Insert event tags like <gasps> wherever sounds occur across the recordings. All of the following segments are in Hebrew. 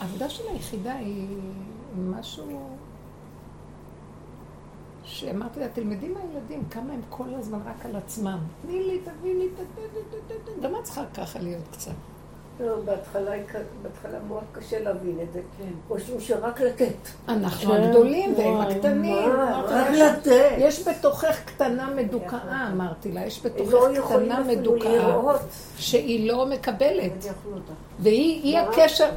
העבודה של היחידה היא משהו... שאמרתי לה, תלמדי מהילדים, כמה הם כל הזמן רק על עצמם. תני לי, תביא לי, קצת. לא, בהתחלה מאוד קשה להבין את זה. כן. חושבים שרק לתת. אנחנו כן. הגדולים והם הקטנים. רק לתת. יש בתוכך קטנה מדוכאה, אמרתי לה. יש בתוכך לא קטנה מדוכאה. שהיא לא מקבלת. והיא הקשר...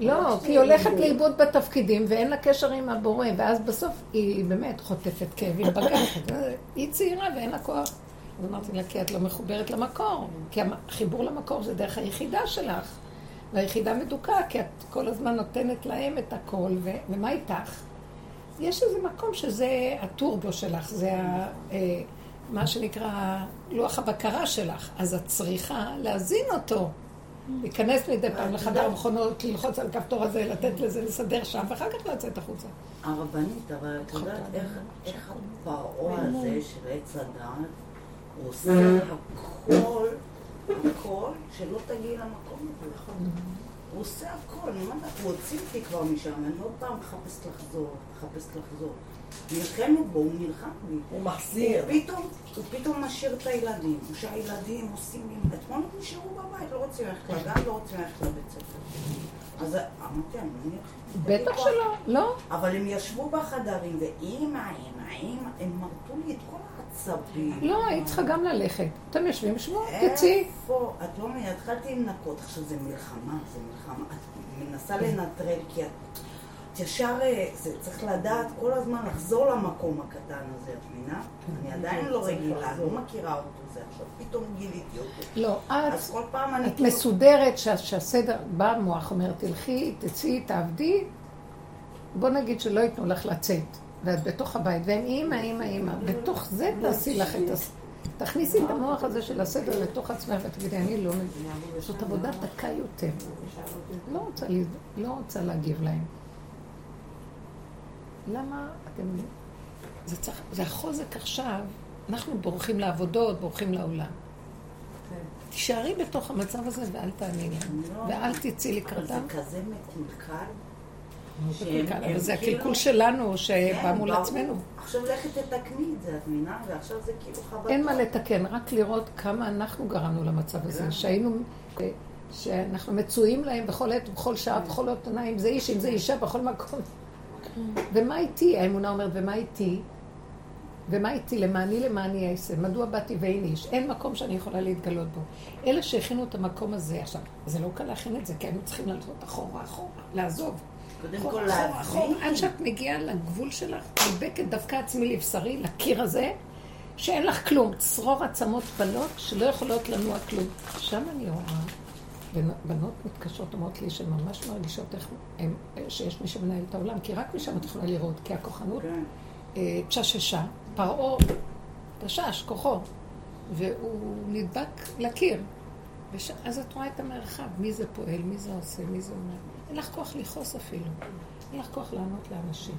לא, כי היא הולכת לאיבוד בתפקידים ואין לה קשר עם הבורא. ואז בסוף היא באמת חוטפת כאבים בגן. <coughs> היא צעירה ואין לה כוח. אז אמרתי לה, כי את לא מחוברת למקור. כי החיבור למקור זה דרך היחידה שלך. והיחידה מדוכאה, כי את כל הזמן נותנת להם את הכל, ו- ומה איתך? יש איזה מקום שזה הטורבו שלך, זה ה, אה, מה שנקרא לוח הבקרה שלך. אז את צריכה להזין אותו. להיכנס מדי פעם לחדר המכונות, ללחוץ על הכפתור הזה, לתת לזה, לסדר שם, ואחר כך לצאת החוצה. הרבנית, אבל את יודעת איך הפרעה הזה של עץ הדעת הוא עושה הכל, הכל, שלא תגיעי למקום הזה. הוא עושה הכל, אני אומרת, הוא הוציא אותי כבר משם, אני עוד פעם מחפשת לחזור, מחפשת לחזור. נלחמת בו, הוא נלחם בי. הוא מחזיר. פתאום, הוא פתאום משאיר את הילדים, שהילדים עושים לי, אתמול הם נשארו בבית, לא רוצים ללכת לגן, לא רוצים ללכת לבית ספר. אז אמרתי, אני לא בטח שלא, לא. אבל הם ישבו בחדרים, ואימא, אימא, אימא, הם מרטו לי את כל העצבים. לא, היית צריכה גם ללכת. אתם יושבים, שבו, תצאי. איפה? את לא מבינה, התחלתי לנקות, עכשיו זה מלחמה, זה מלחמה. את מנסה לנטרל, כי את... ישר, אה, זה צריך לדעת כל הזמן לחזור למקום הקטן הזה, את מבינה? אני עדיין לא רגילה, לא מכירה אותו, זה עכשיו פתאום גיליתי אותו. לא, את, אז כל פעם אני... את כאילו- מסודרת שהסדר, בא המוח, אומר, תלכי, תצאי, תעבדי, בוא נגיד שלא ייתנו לך לצאת, ואת בתוך הבית, והם אימא, אימא, אימא, בתוך זה תעשי לך את הס... תכניסי את המוח הזה של הסדר לתוך עצמך ותגידי, אני לא מבינה. זאת עבודה דקה יותר. לא רוצה, לא רוצה להגיב להם. למה אתם... זה, צריך, זה החוזק עכשיו, אנחנו בורחים לעבודות, בורחים לעולם. כן. תישארי בתוך המצב הזה ואל תעני להם, לא, ואל תצאי לקראתם. זה כזה מקולקל. אבל זה הקלקול כאילו- שלנו שבא כן, מול עצמנו. עכשיו לכי תתקני את זה, את מבינה? ועכשיו זה כאילו חבטות. אין מה לתקן, רק לראות כמה אנחנו גרמנו למצב הזה, כן. שהיינו, שאנחנו מצויים להם בכל עת, בכל שעה, בכל אות עיניים, זה איש, אם זה אישה, בכל מקום. ומה איתי? האמונה אומרת, ומה איתי? ומה איתי? למעני למעני אעשה. מדוע באתי ואין איש? אין מקום שאני יכולה להתגלות בו. אלה שהכינו את המקום הזה, עכשיו, זה לא קל להכין את זה, כי היינו צריכים לעשות אחורה, אחורה, לעזוב. קודם כל להבין. עד שאת מגיעה לגבול שלך, נדבקת דווקא עצמי לבשרי, לקיר הזה, שאין לך כלום. צרור עצמות בנות שלא יכולות לנוע כלום. שם אני רואה ובנות מתקשרות, אומרות לי שהן ממש מרגישות איך הם, שיש מי שמנהל את העולם, כי רק משם את יכולה לראות, כי הכוחנות כן. אה, תשששה, פרעה תשש, כוחו, והוא נדבק לקיר. אז את רואה את המרחב, מי זה פועל, מי זה עושה, מי זה אומר. אין לך כוח לכעוס אפילו, אין לך כוח לענות לאנשים.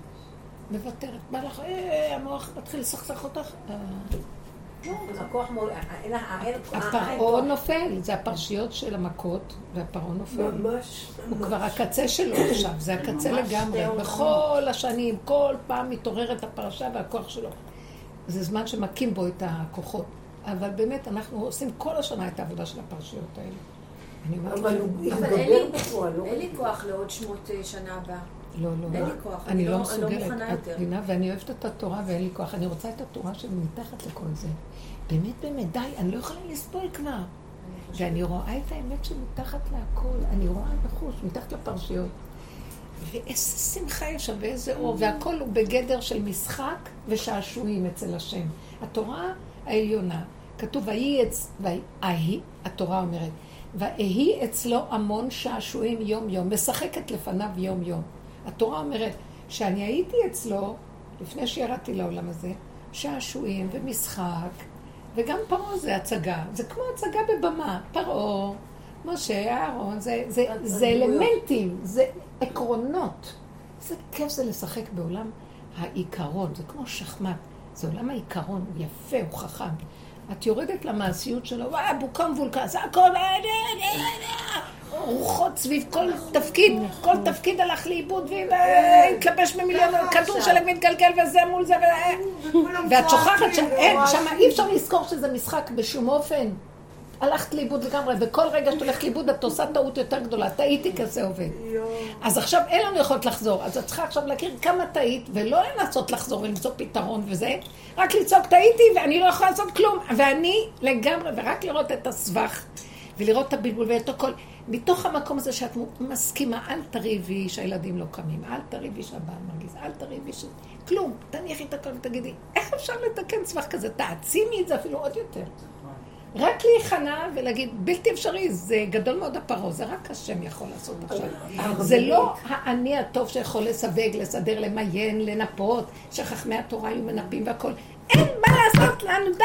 מוותרת, בא לך, אה, המוח מתחיל לסכסך אותך. הפרעה נופל, זה הפרשיות של המכות, והפרעה נופל. ממש. הוא כבר הקצה שלו עכשיו, זה הקצה לגמרי. בכל השנים, כל פעם מתעוררת הפרשה והכוח שלו. זה זמן שמכים בו את הכוחות. אבל באמת, אנחנו עושים כל השנה את העבודה של הפרשיות האלה. אבל הוא מתגבר בפועל. אין לי כוח לעוד שמות אה, שנה הבאה. לא, לא. אין לי כוח. אני לא, לא מסוגלת. את מבינה, ואני אוהבת את התורה ואין לי כוח. אני רוצה את התורה שמתחת לכל זה. באמת, באמת, די, אני לא יכולה לסבול כבר. ואני רואה את האמת שמתחת להכל, אני רואה בחוש, מתחת לפרשיות. ואיזה שמחה יש שם, ואיזה אור, והכל הוא בגדר של משחק ושעשועים אצל השם. התורה העליונה, כתוב, ויהי. ויהי, התורה אומרת, ויהי אצלו המון שעשועים יום-יום, משחקת לפניו יום-יום. התורה אומרת, שאני הייתי אצלו, לפני שירדתי לעולם הזה, שעשועים ומשחק וגם פרעה זה הצגה, זה כמו הצגה בבמה, פרעה, משה, אהרון, זה, זה, זה אלמנטים, זה עקרונות. איזה כיף זה לשחק בעולם העיקרון, זה כמו שחמט, זה עולם העיקרון, הוא יפה, הוא חכם. את יורדת למעשיות שלו, וואי, בוקם וולקן, זה הכל, רוחות סביב כל תפקיד, כל תפקיד הלך לאיבוד והתלבש במיליון כדור שלג מתגלגל וזה מול זה ואת שוכחת שאין, שם אי אפשר לזכור שזה משחק בשום אופן. הלכת לאיבוד לגמרי, וכל רגע שאת הולכת לאיבוד את עושה טעות יותר גדולה. טעיתי כזה עובד. אז עכשיו אין לנו יכולת לחזור, אז את צריכה עכשיו להכיר כמה טעית, ולא לנסות לחזור ולמצוא פתרון וזה, רק לצעוק טעיתי ואני לא יכולה לעשות כלום. ואני לגמרי, ורק לראות את הסבך, ולראות את הבלבול ואת הכל. מתוך המקום הזה שאת מסכימה, אל תריבי שהילדים לא קמים, אל תריבי שהבעל מרגיז, אל תריבי ש... כלום, תניחי את הכל ותגידי, איך אפשר לתקן צווח כזה? תעצימי את זה אפילו עוד יותר. רק להיכנע ולהגיד, בלתי אפשרי, זה גדול מאוד הפרעה, זה רק השם יכול לעשות עכשיו. זה לא האני הטוב שיכול לסווג, לסדר, למיין, לנפות, שחכמי התורה היו מנפים והכול. אין מה לעשות לנו, די!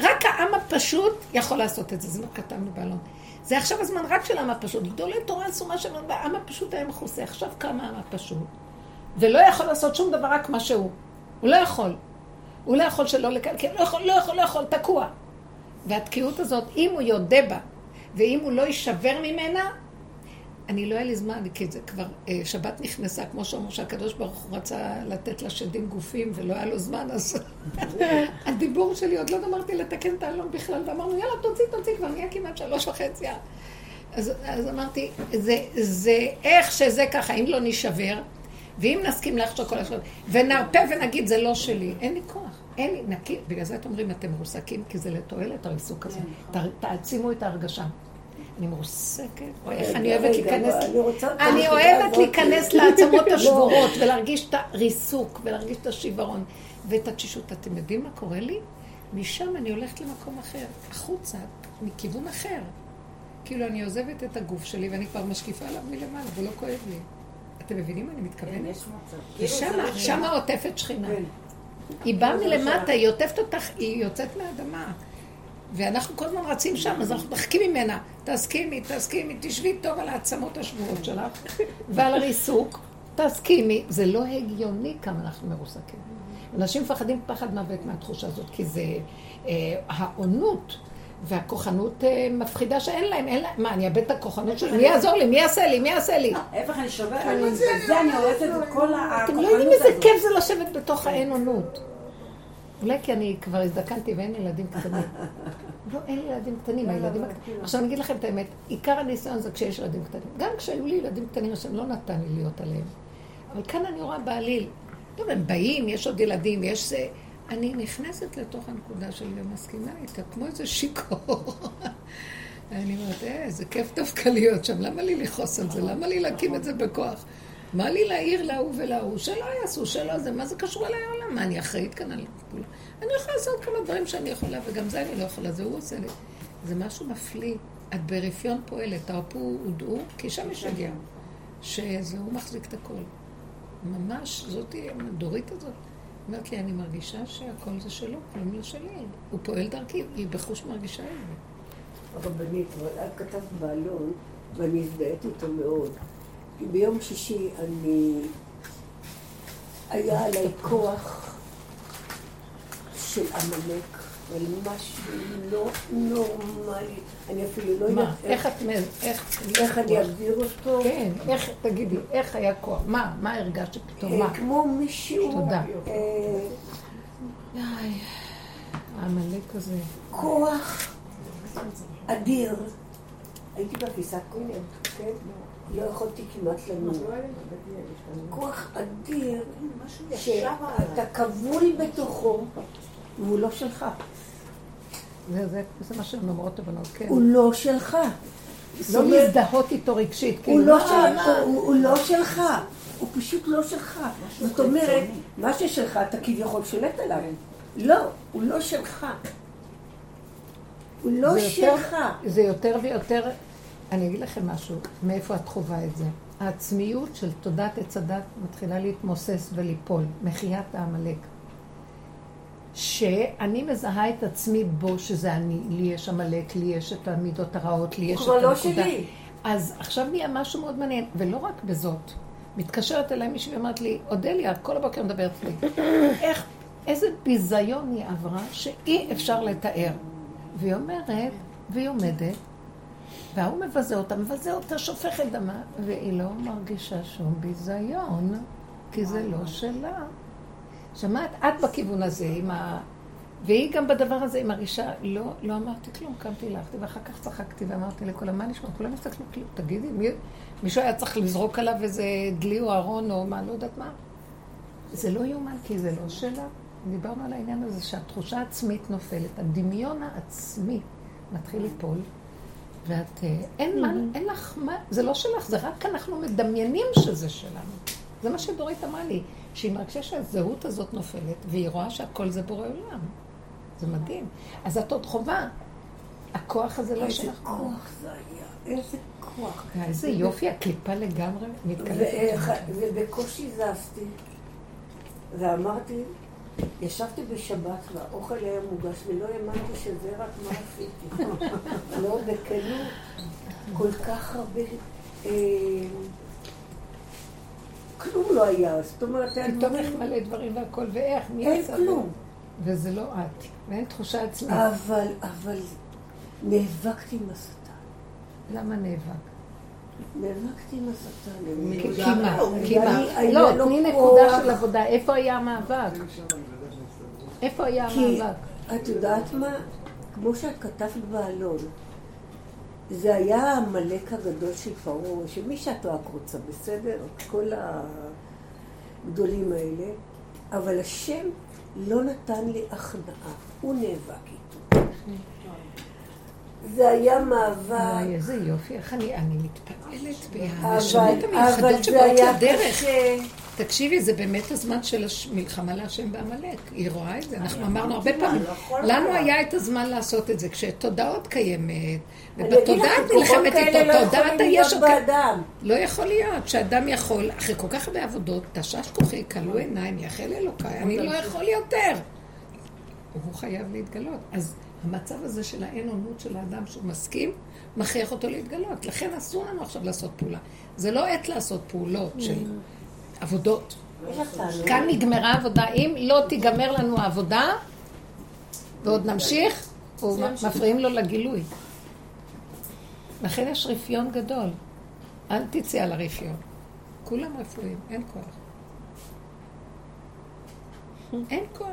רק העם הפשוט יכול לעשות את זה, זה מה כתבנו באלון. זה עכשיו הזמן רק של העם הפשוט. גדולי תורה עשו מה שלנו, והעם הפשוט היה מכוסה. עכשיו קם העם הפשוט, ולא יכול לעשות שום דבר רק מה שהוא. הוא לא יכול. הוא לא יכול שלא לקלקל, לא יכול, לא יכול, לא יכול, תקוע. והתקיעות הזאת, אם הוא יודה בה, ואם הוא לא יישבר ממנה, אני לא היה לי זמן, כי זה כבר, אה, שבת נכנסה, כמו שאומר שהקדוש ברוך הוא רצה לתת לשדים גופים ולא היה לו זמן, אז <laughs> הדיבור שלי, עוד לא גמרתי לתקן את האלון בכלל, ואמרנו, יאללה, תוציא, תוציא, כבר נהיה כמעט שלוש וחצי. אז, אז אמרתי, זה, זה איך שזה ככה, אם לא נשבר, ואם נסכים להכשיר כל השעות, ונרפה ונגיד, זה לא שלי, אין לי כוח. אין לי, נקי, בגלל זה אתם אומרים, אתם מרוסקים, כי זה לתועלת הריסוק הזה. כן. תעצימו את ההרגשה. אני מרוסקת, איך אני אוהבת להיכנס, אני אוהבת להיכנס לעצמות <laughs> השבורות ולהרגיש את הריסוק ולהרגיש את השיוורון ואת התשישות. אתם יודעים מה קורה לי? משם אני הולכת למקום אחר, החוצה, מכיוון אחר. כאילו אני עוזבת את הגוף שלי ואני כבר משקיפה עליו מלמעלה, והוא לא כואב לי. אתם מבינים מה אני מתכוונת? ושם, שם עוטפת שכינה. היא באה מלמטה, היא עוטפת אותך, היא יוצאת מהאדמה. ואנחנו כל הזמן רצים שם, אז אנחנו מחכים ממנה. תסכימי, תסכימי, תשבי טוב על העצמות השבועות שלך ועל הריסוק. תסכימי. זה לא הגיוני כמה אנחנו מרוסקים. אנשים מפחדים פחד מוות מהתחושה הזאת, כי זה אה, העונות והכוחנות אה, מפחידה שאין להם, אין להם. מה, אני אאבד את הכוחנות שלי? מי יעזור לי? מי יעשה לי? מי יעשה לי? ההפך, אני שוברת, בזה אני הורסת את כל הכוחנות אתם לא יודעים איזה כיף זה לשבת בתוך האין עונות. אולי כי אני כבר הזדקנתי ואין ילדים קטנים. <laughs> לא, אין ילדים קטנים, הילדים הקטנים. עכשיו אני אגיד לכם את האמת, עיקר הניסיון זה כשיש ילדים קטנים. גם כשהיו לי ילדים קטנים, השם לא נתן לי להיות עליהם. אבל כאן אני רואה בעליל. טוב, הם באים, יש עוד ילדים, יש זה... אני נכנסת לתוך הנקודה שלי ומסכימה איתה, כמו איזה שיכור. אני אומרת, אה, איזה כיף דווקא להיות שם, למה לי לכעוס על זה? למה לי להקים את זה בכוח? מה לי להעיר להוא ולהוא? שלא יעשו, שלא זה, מה זה קשור אליי העולם? מה, אני אחראית כאן על כולם? אני יכולה לעשות כמה דברים שאני יכולה, וגם זה אני לא יכולה, זה הוא עושה לי. זה משהו מפליא. את ברפיון פועלת, תרפו ודעו, כי שם יש הגיעה. שזה הוא מחזיק את הכל. ממש, זאתי הדורית הזאת. אומרת לי, אני מרגישה שהכל זה שלו, כלום לא שלי. הוא פועל דרכי, היא בחוש מרגישה את זה. הרבנית, את כתבת בעלון, ואני הזדהית איתו מאוד. ביום שישי אני... היה עליי כוח של עמלק, אבל משהו לא נורמלי. אני אפילו לא יודעת איך... איך אני אגדיר אותו? כן, איך, תגידי, איך היה כוח? מה? מה הרגשת פתאום? אה, מה? כמו מישהו... תודה. העמלק הזה. כוח אדיר. הייתי בפיסת קודם, כן? לא יכולתי כמעט לנוע. כוח אדיר, שאתה כבול בתוכו, והוא לא שלך. זה, זה, זה מה שהן אומרות הבנות, כן. הוא לא שלך. לא להזדהות איתו רגשית. הוא, כאילו, לא, של, הוא, הוא לא שלך. הוא פשוט לא שלך. זאת אומרת, מה ששלך אתה כביכול שולט עליו. לא, הוא לא שלך. הוא לא זה שלך. יותר, זה יותר ויותר אני אגיד לכם משהו, מאיפה את חווה את זה. העצמיות של תודעת עץ הדת מתחילה להתמוסס וליפול, מחיית העמלק. שאני מזהה את עצמי בו, שזה אני, לי יש עמלק, לי יש את המידות הרעות, לי יש את הנקודה. הוא כבר לא שלי. אז עכשיו נהיה משהו מאוד מעניין, ולא רק בזאת. מתקשרת אליי מישהי ואומרת לי, אודליה, כל הבוקר מדברת לי, <coughs> איך, איזה ביזיון היא עברה שאי אפשר לתאר. והיא אומרת, והיא עומדת, וההוא מבזה אותה, מבזה אותה, שופך את דמה, והיא לא מרגישה שום ביזיון, כי זה לא שלה. שמעת? את בכיוון הזה, עם ה... והיא גם בדבר הזה, היא מרגישה, לא, לא אמרתי כלום, קמתי, הלכתי, ואחר כך צחקתי ואמרתי לכולם, מה נשמע? כולם הסתכלו כלום, תגידי, מי... מישהו היה צריך לזרוק עליו איזה דלי או ארון או מה, לא יודעת מה. זה לא יאומן, כי זה לא שלה. דיברנו על העניין הזה שהתחושה העצמית נופלת, הדמיון העצמי מתחיל ליפול, ואת, אה, אין מה, אין לך מה, זה לא שלך, זה רק אנחנו מדמיינים שזה שלנו. זה מה שדורית אמרה לי, שהיא מרגישה שהזהות הזאת נופלת, והיא רואה שהכל זה בורא עולם. זה מדהים. אז את עוד חובה. הכוח הזה לא שלך. איזה כוח זה היה, איזה כוח. איזה יופי, הקליפה לגמרי מתקלפת. ובקושי זזתי, ואמרתי, ישבתי בשבת והאוכל היה מוגש ולא האמנתי שזה רק מה עשיתי. <laughs> לא, בכנות, כל כך הרבה... כלום לא היה, זאת אומרת, פתאום יש מלא דברים והכל, ואיך, מי אין כלום. וזה לא את, ואין תחושה עצמית. אבל, אבל נאבקתי עם השטן. למה נאבק? נאבקתי עם השטן. כי מה? כי מה? לא, תני נקודה של עבודה. איפה היה המאבק? איפה היה המאבק? את יודעת מה? כמו שאת כתבת בעלון, זה היה העמלק הגדול של פרעה, שמי שאת רק רוצה, בסדר? כל הגדולים האלה, אבל השם לא נתן לי הכנעה, הוא נאבק איתו. זה היה מאבק. וואי, איזה יופי, איך אני, אני מתפעלת מהנשמות המיוחדות שבאות לדרך. תקשיבי, זה באמת הזמן של המלחמה להשם בעמלק. היא רואה את זה. אנחנו אמרנו הרבה פעמים, לנו היה את הזמן לעשות את זה, כשתודעות קיימת, ובתודעה את נלחמת איתו, תודעת הישר. לא יכול להיות שאדם יכול, אחרי כל כך הרבה עבודות, תשש כוחי, כלו עיניים, יחל אלוקיי, אני לא יכול יותר. הוא חייב להתגלות. אז המצב הזה של האין עונות של האדם שהוא מסכים, מכריח אותו להתגלות. לכן אסור לנו עכשיו לעשות פעולה. זה לא עת לעשות פעולות של עבודות. כאן נגמרה העבודה. אם לא תיגמר לנו העבודה, ועוד נמשיך, מפריעים לו לגילוי. לכן יש רפיון גדול. אל תצא על הרפיון. כולם רפואים, אין כוח. אין כוח.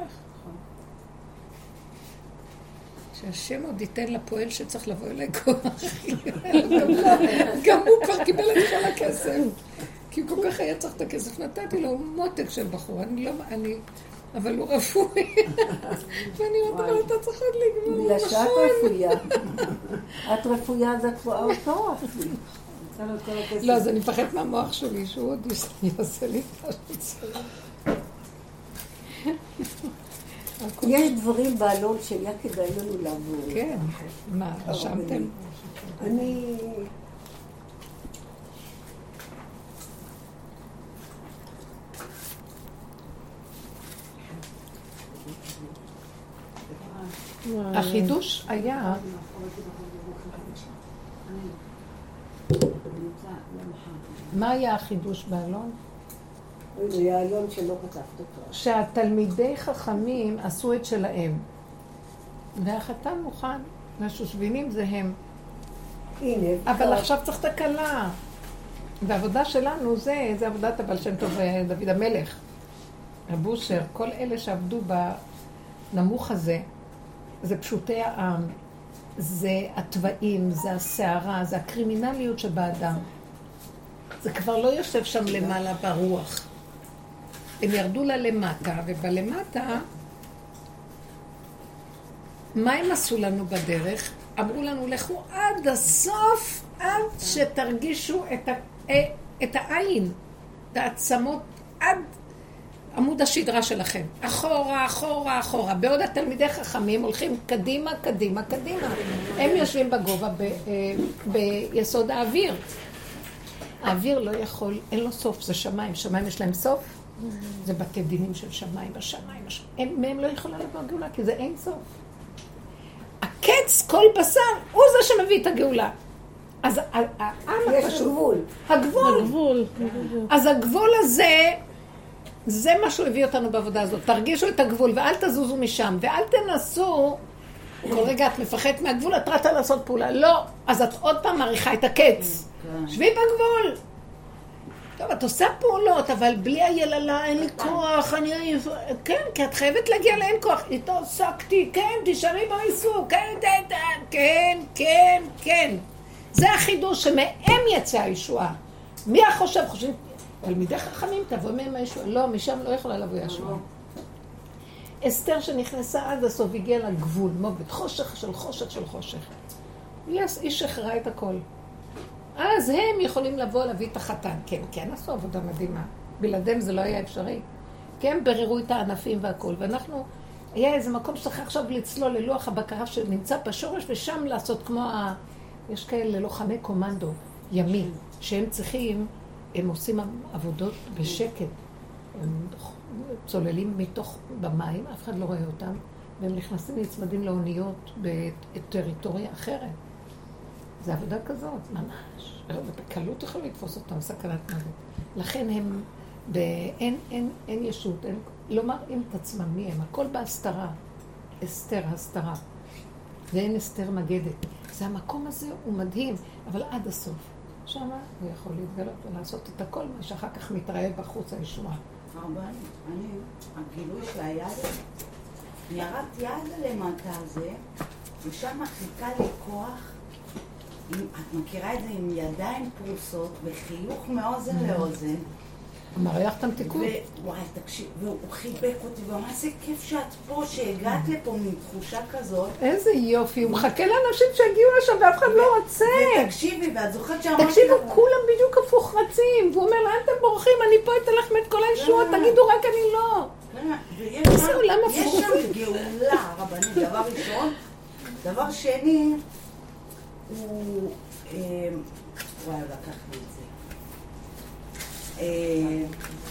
שהשם עוד ייתן לפועל שצריך לבוא אליי כוח. <laughs> גם הוא כבר קיבל את כל הכסף. כי הוא כל כך היה צריך את הכסף. נתתי לו מותק של בחור. אני לא... אני... אבל הוא רפואי. <laughs> ואני אומרת לו, אתה צריך עוד לגמור. בגלל שאת רפויה. <laughs> את רפויה, אז את רואה אותו רפואי. לא, אז אני מפחדת מהמוח שלי, שהוא עוד יעשה לי מה שצריך. <laughs> יש דברים בעלון שהיה כדאי לנו לעבור. כן, מה, רשמתם? אני... החידוש היה... מה היה החידוש באלון? זה אלון שלא כתבת אותו. שהתלמידי חכמים עשו את שלהם. והחתן מוכן, והשושבינים זה הם. הנה. אבל עכשיו צריך את הכלה. והעבודה שלנו זה, זה עבודת הבעל שם טוב דוד המלך, הבושר, כל אלה שעבדו בנמוך הזה, זה פשוטי העם, זה התוואים, זה הסערה, זה הקרימינליות שבאדם. זה כבר לא יושב שם למעלה ברוח. הם ירדו לה למטה, ובלמטה, מה הם עשו לנו בדרך? אמרו לנו, לכו עד הסוף, עד שתרגישו את, ה, את העין, את העצמות, עד עמוד השדרה שלכם. אחורה, אחורה, אחורה. בעוד התלמידי חכמים הולכים קדימה, קדימה, קדימה. הם יושבים בגובה ב, אה, ביסוד האוויר. האוויר לא יכול, אין לו סוף, זה שמיים. שמיים יש להם סוף? זה בתי דינים של שמיים, בשמיים. הם, מהם לא יכולה לבוא הגאולה, כי זה אין סוף. הקץ, כל בשר, הוא זה שמביא את הגאולה. אז העם יש גבול. הגבול. הגבול. אז הגבול הזה, זה מה שהוא הביא אותנו בעבודה הזאת. תרגישו את הגבול ואל תזוזו משם, ואל תנסו כל רגע את מפחדת מהגבול, את רצה לעשות פעולה. לא, אז את עוד פעם מעריכה את הקץ. כן. שבי בגבול. טוב, את עושה פעולות, אבל בלי היללה אין לי כוח, אני עייף. כן, כי את חייבת להגיע לאין כוח. איתו עסקתי, כן, תישארי בעיסוק, כן, כן, כן, כן, כן. זה החידוש שמהם יצא הישועה. מי החושב? חושבים, תלמידי חכמים תבוא מהם הישועה. לא, משם לא יכולה לבוא הישועה. אסתר שנכנסה עד הסוף, הגיעה לגבול, מוות, חושך של חושך של חושך. היא שחררה את הכל. אז הם יכולים לבוא להביא את החתן. כן, כן עשו עבודה מדהימה. בלעדיהם זה לא היה אפשרי. כי הם ביררו את הענפים והכול, ואנחנו, היה איזה מקום שצריך עכשיו לצלול ללוח הבקרה שנמצא בשורש, ושם לעשות כמו ה... יש כאלה לוחמי קומנדו, ימי, שהם צריכים, הם עושים עבודות בשקט. הם צוללים מתוך, במים, אף אחד לא רואה אותם, והם נכנסים נצמדים לאוניות בטריטוריה אחרת. זה עבודה כזאת, ממש. בקלות יכולים לתפוס אותם, סכנת מוות. לכן הם, אין, אין, אין ישות, אין, לא מראים את עצמם מי הם, הכל בהסתרה. אסתר, הסתרה. ואין אסתר מגדת. זה המקום הזה, הוא מדהים, אבל עד הסוף. שם הוא יכול להתגלות ולעשות את הכל, מה שאחר כך מתראה בחוץ הישועה. הרבנית, אני, הגילוי שהיה לי, ירדתי יד למטה הזה, ושם חיכה לי כוח, את מכירה את זה עם ידיים פרוסות, וחיוך מאוזן לאוזן. הוא מריח את המתיקות. וואי, תקשיב, והוא חיבק אותי, ואמר, איזה כיף שאת פה, שהגעת לפה עם תחושה כזאת. איזה יופי, הוא מחכה לאנשים שיגיעו לשם ואף אחד לא רוצה. ותקשיבי, ואת זוכרת שאמרתי... תקשיבו, כולם בדיוק הפוך רצים, והוא אומר, לאן אתם בורחים? אני פה אתן לכם את כל הישועות, תגידו רק אני לא. איזה עולם הפוך. יש שם גאולה, רבנית, דבר ראשון. דבר שני, הוא... וואי, לקח לי את זה. אה,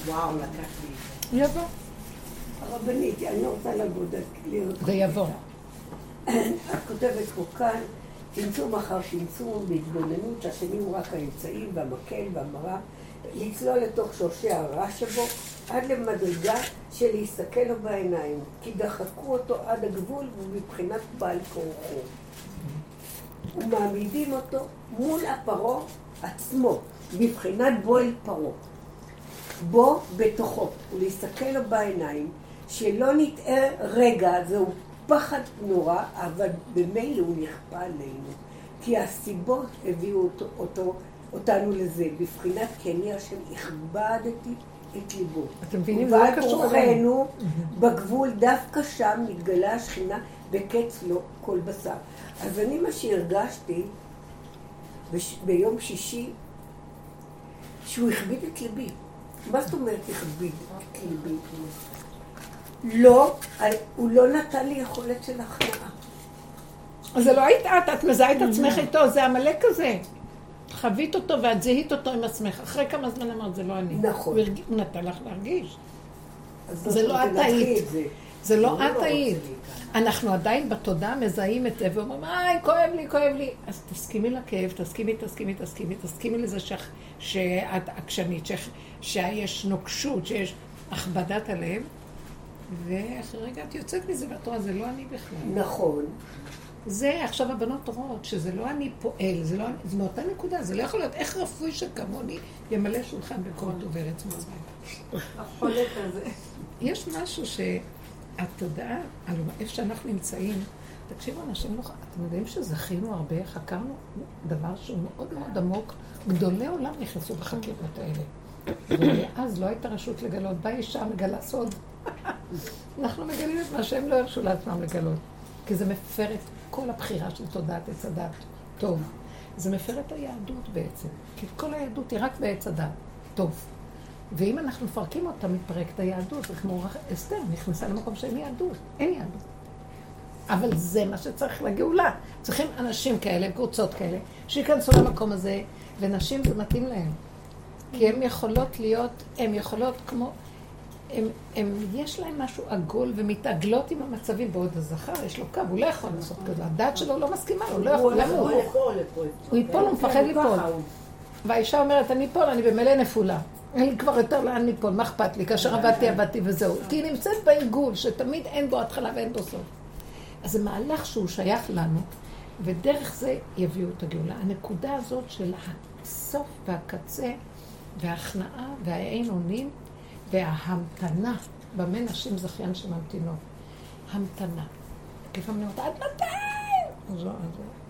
וואו, לקח לי. יבוא. הרבנית, אני רוצה לעבוד להיות... זה יבוא. את כותבת פה כאן, צמצום אחר צמצום בהתבוננות, השני הוא רק האמצעים והמקל והמראה, לצלול לתוך שורשי הרע שבו, עד למדרגה של להסתכל לו בעיניים, כי דחקו אותו עד הגבול ומבחינת בעל כורחו. ומעמידים אותו מול הפרעה עצמו, בבחינת בו אל פרעה. בו בתוכו, ולהסתכל לו בעיניים, שלא נטעה רגע, זהו פחד נורא, אבל במילא הוא נכפה עלינו. כי הסיבות הביאו אותו, אותו, אותנו לזה, בבחינת כן יהיה השם, הכבדתי את ליבו. אתם מבינים? זה לא קשור אלינו. בגבול, דווקא שם מתגלה השכינה בקץ לא כל בשר. אז אני, מה שהרגשתי בש... ביום שישי, שהוא הכביד את ליבי. מה זאת אומרת הכביד? לא, הוא לא נתן לי יכולת של הכנעה. אז זה לא היית את, את מזהה את עצמך איתו, זה עמלק כזה. חווית אותו ואת זיהית אותו עם עצמך. אחרי כמה זמן אמרת, זה לא אני. נכון. הוא נתן לך להרגיש. זה לא את היית. זה. זה לא הוא את היית. אנחנו עדיין בתודעה מזהים את זה ואומרים, איי, כואב לי, כואב לי. אז תסכימי לכאב, תסכימי, תסכימי, תסכימי, תסכימי לזה שח- שאת עקשנית, שח- שיש נוקשות, שיש הכבדת הלב, ואחרי רגע את יוצאת מזה ואת רואה, זה לא אני בכלל. נכון. זה עכשיו הבנות רואות, שזה לא אני פועל, זה לא אני, זה מאותה נקודה, זה לא יכול להיות, איך רפוי שכמוני ימלא שולחן טוב ארץ מצרים. החולק הזה. יש משהו שהתודעה, על איפה שאנחנו נמצאים, תקשיבו, אנשים לא... אתם יודעים שזכינו הרבה, חקרנו דבר שהוא מאוד מאוד עמוק, גדולי עולם נכנסו בחקירות האלה. ואז לא הייתה רשות לגלות, באה אישה מגלה סוד. <laughs> אנחנו מגלים את מה שהם לא הרשו לעצמם לגלות. כי זה מפר את כל הבחירה של תודעת עץ הדת. טוב. זה מפר את היהדות בעצם. כי כל היהדות היא רק בעץ הדת. טוב. ואם אנחנו מפרקים אותה, מתפרקת היהדות. זה כמו אסתר, נכנסה למקום שאין יהדות. אין יהדות. אבל זה מה שצריך לגאולה. צריכים אנשים כאלה, קבוצות כאלה, שייכנסו למקום הזה, ונשים זה מתאים להם. כי הן יכולות להיות, הן יכולות כמו, הם, הם, יש להם משהו עגול ומתעגלות עם המצבים, בעוד הזכר יש לו קו, הוא לא יכול לעשות כזה, הדעת שלו לא מסכימה, הוא לא יכול, למה הוא? הוא ייפול, הוא מפחד ליפול. ככה הוא. והאישה אומרת, אני אפול, אני במילא נפולה. אין לי כבר יותר לאן ליפול, מה אכפת לי? כאשר עבדתי, עבדתי וזהו. כי היא נמצאת בעיגול, שתמיד אין בו התחלה ואין בו סוף. אז זה מהלך שהוא שייך לנו, ודרך זה יביאו את הגאולה. הנקודה הזאת של הסוף והקצה, וההכנעה והאין אונים, וההמתנה, במה נשים זכיין שממתינות? המתנה. לפעמים אני אומרת, עד מתי?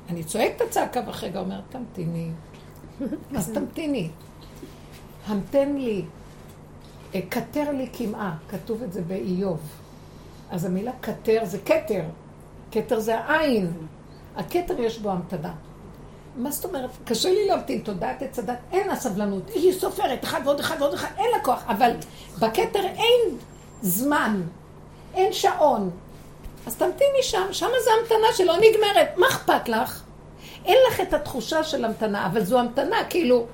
אני צועקת את הצעקה ואחרי רגע אומרת, תמתיני. <laughs> אז תמתיני. המתן לי, כתר לי קמעה, כתוב את זה באיוב. אז המילה כתר זה כתר. כתר זה העין. הכתר יש בו המתנה. מה זאת אומרת? קשה לי להמתין, תודעת עץ הדת, אין לה סבלנות. היא סופרת, אחד ועוד אחד ועוד אחד, אין לה כוח. אבל בכתר אין זמן, אין שעון. אז תמתיני שם, שם זה המתנה שלא נגמרת. מה אכפת לך? אין לך את התחושה של המתנה, אבל זו המתנה, כאילו...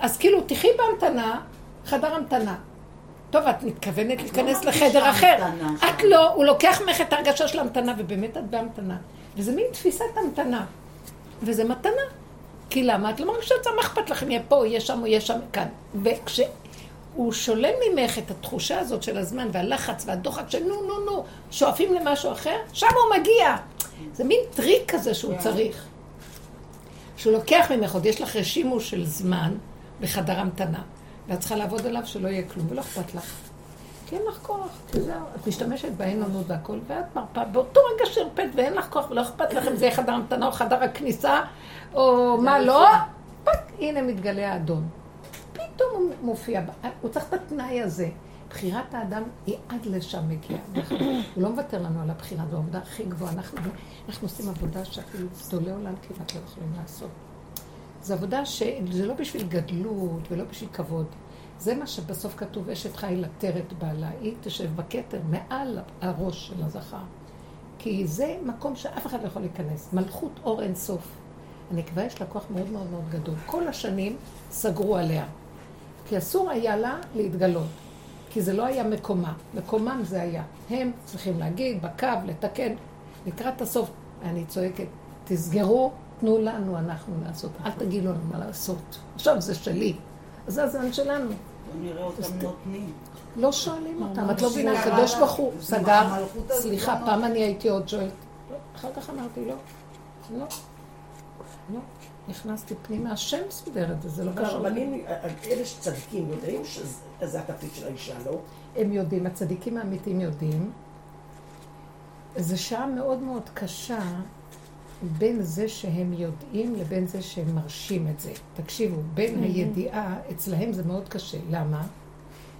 אז כאילו, תחי בהמתנה, חדר המתנה. טוב, את מתכוונת להיכנס לחדר אחר. את לא, הוא לוקח ממך את ההרגשה של המתנה, ובאמת את בהמתנה. וזה מין תפיסת המתנה. וזה מתנה. כי למה? את לא מרגישה את זה, מה אכפת לכם? יהיה פה, יהיה שם, יהיה שם, כאן. וכשהוא שולל ממך את התחושה הזאת של הזמן, והלחץ, והדוחק של נו, נו, נו, שואפים למשהו אחר, שם הוא מגיע. זה מין טריק כזה שהוא כן. צריך. שהוא לוקח ממך, עוד יש לך רשימו של זמן בחדר המתנה, ואת צריכה לעבוד עליו שלא יהיה כלום, ולא אכפת לך. כי אין לך כוח, כי זהו, את משתמשת באין ענות והכל, ואת מרפה, באותו רגע שהרפאת ואין לך כוח ולא אכפת לך אם זה יהיה חדר המתנה או חדר הכניסה, או מה לא, פאק, הנה מתגלה האדון. פתאום הוא מופיע, הוא צריך את התנאי הזה. בחירת האדם היא עד לשם מגיעה. הוא לא מוותר לנו על הבחירה, זו העובדה הכי גבוהה. אנחנו, אנחנו עושים עבודה שאפילו גדולי עולם כמעט לא יכולים לעשות. זו עבודה שזה לא בשביל גדלות ולא בשביל כבוד. זה מה שבסוף כתוב, אשת חיל עטרת בעלה, היא תשב בכתר מעל הראש של הזכר. כי זה מקום שאף אחד לא יכול להיכנס. מלכות אור אין סוף. הנקבה יש לה כוח מאוד מאוד מאוד גדול. כל השנים סגרו עליה. כי אסור היה לה להתגלות. כי זה לא היה מקומה. מקומם זה היה. הם צריכים להגיד, בקו, לתקן. לקראת הסוף, אני צועקת, תסגרו, תנו לנו, אנחנו לעשות. אל תגידו לנו מה לעשות. עכשיו זה שלי. אז זה הזמן שלנו. נראה אותם נותנים. לא שואלים אותם, את לא מבינה, הקדוש ברוך הוא סגר, סליחה, פעם אני הייתי עוד שואלת, אחר כך אמרתי, לא, לא, לא, נכנסתי פנימה, השם סודר את זה, זה לא קשור. הרבנים, אלה שצדיקים יודעים שזה התפקיד של האישה, לא? הם יודעים, הצדיקים האמיתיים יודעים. זו שעה מאוד מאוד קשה בין זה שהם יודעים לבין זה שהם מרשים את זה. תקשיבו, בין הידיעה, אצלהם זה מאוד קשה. למה?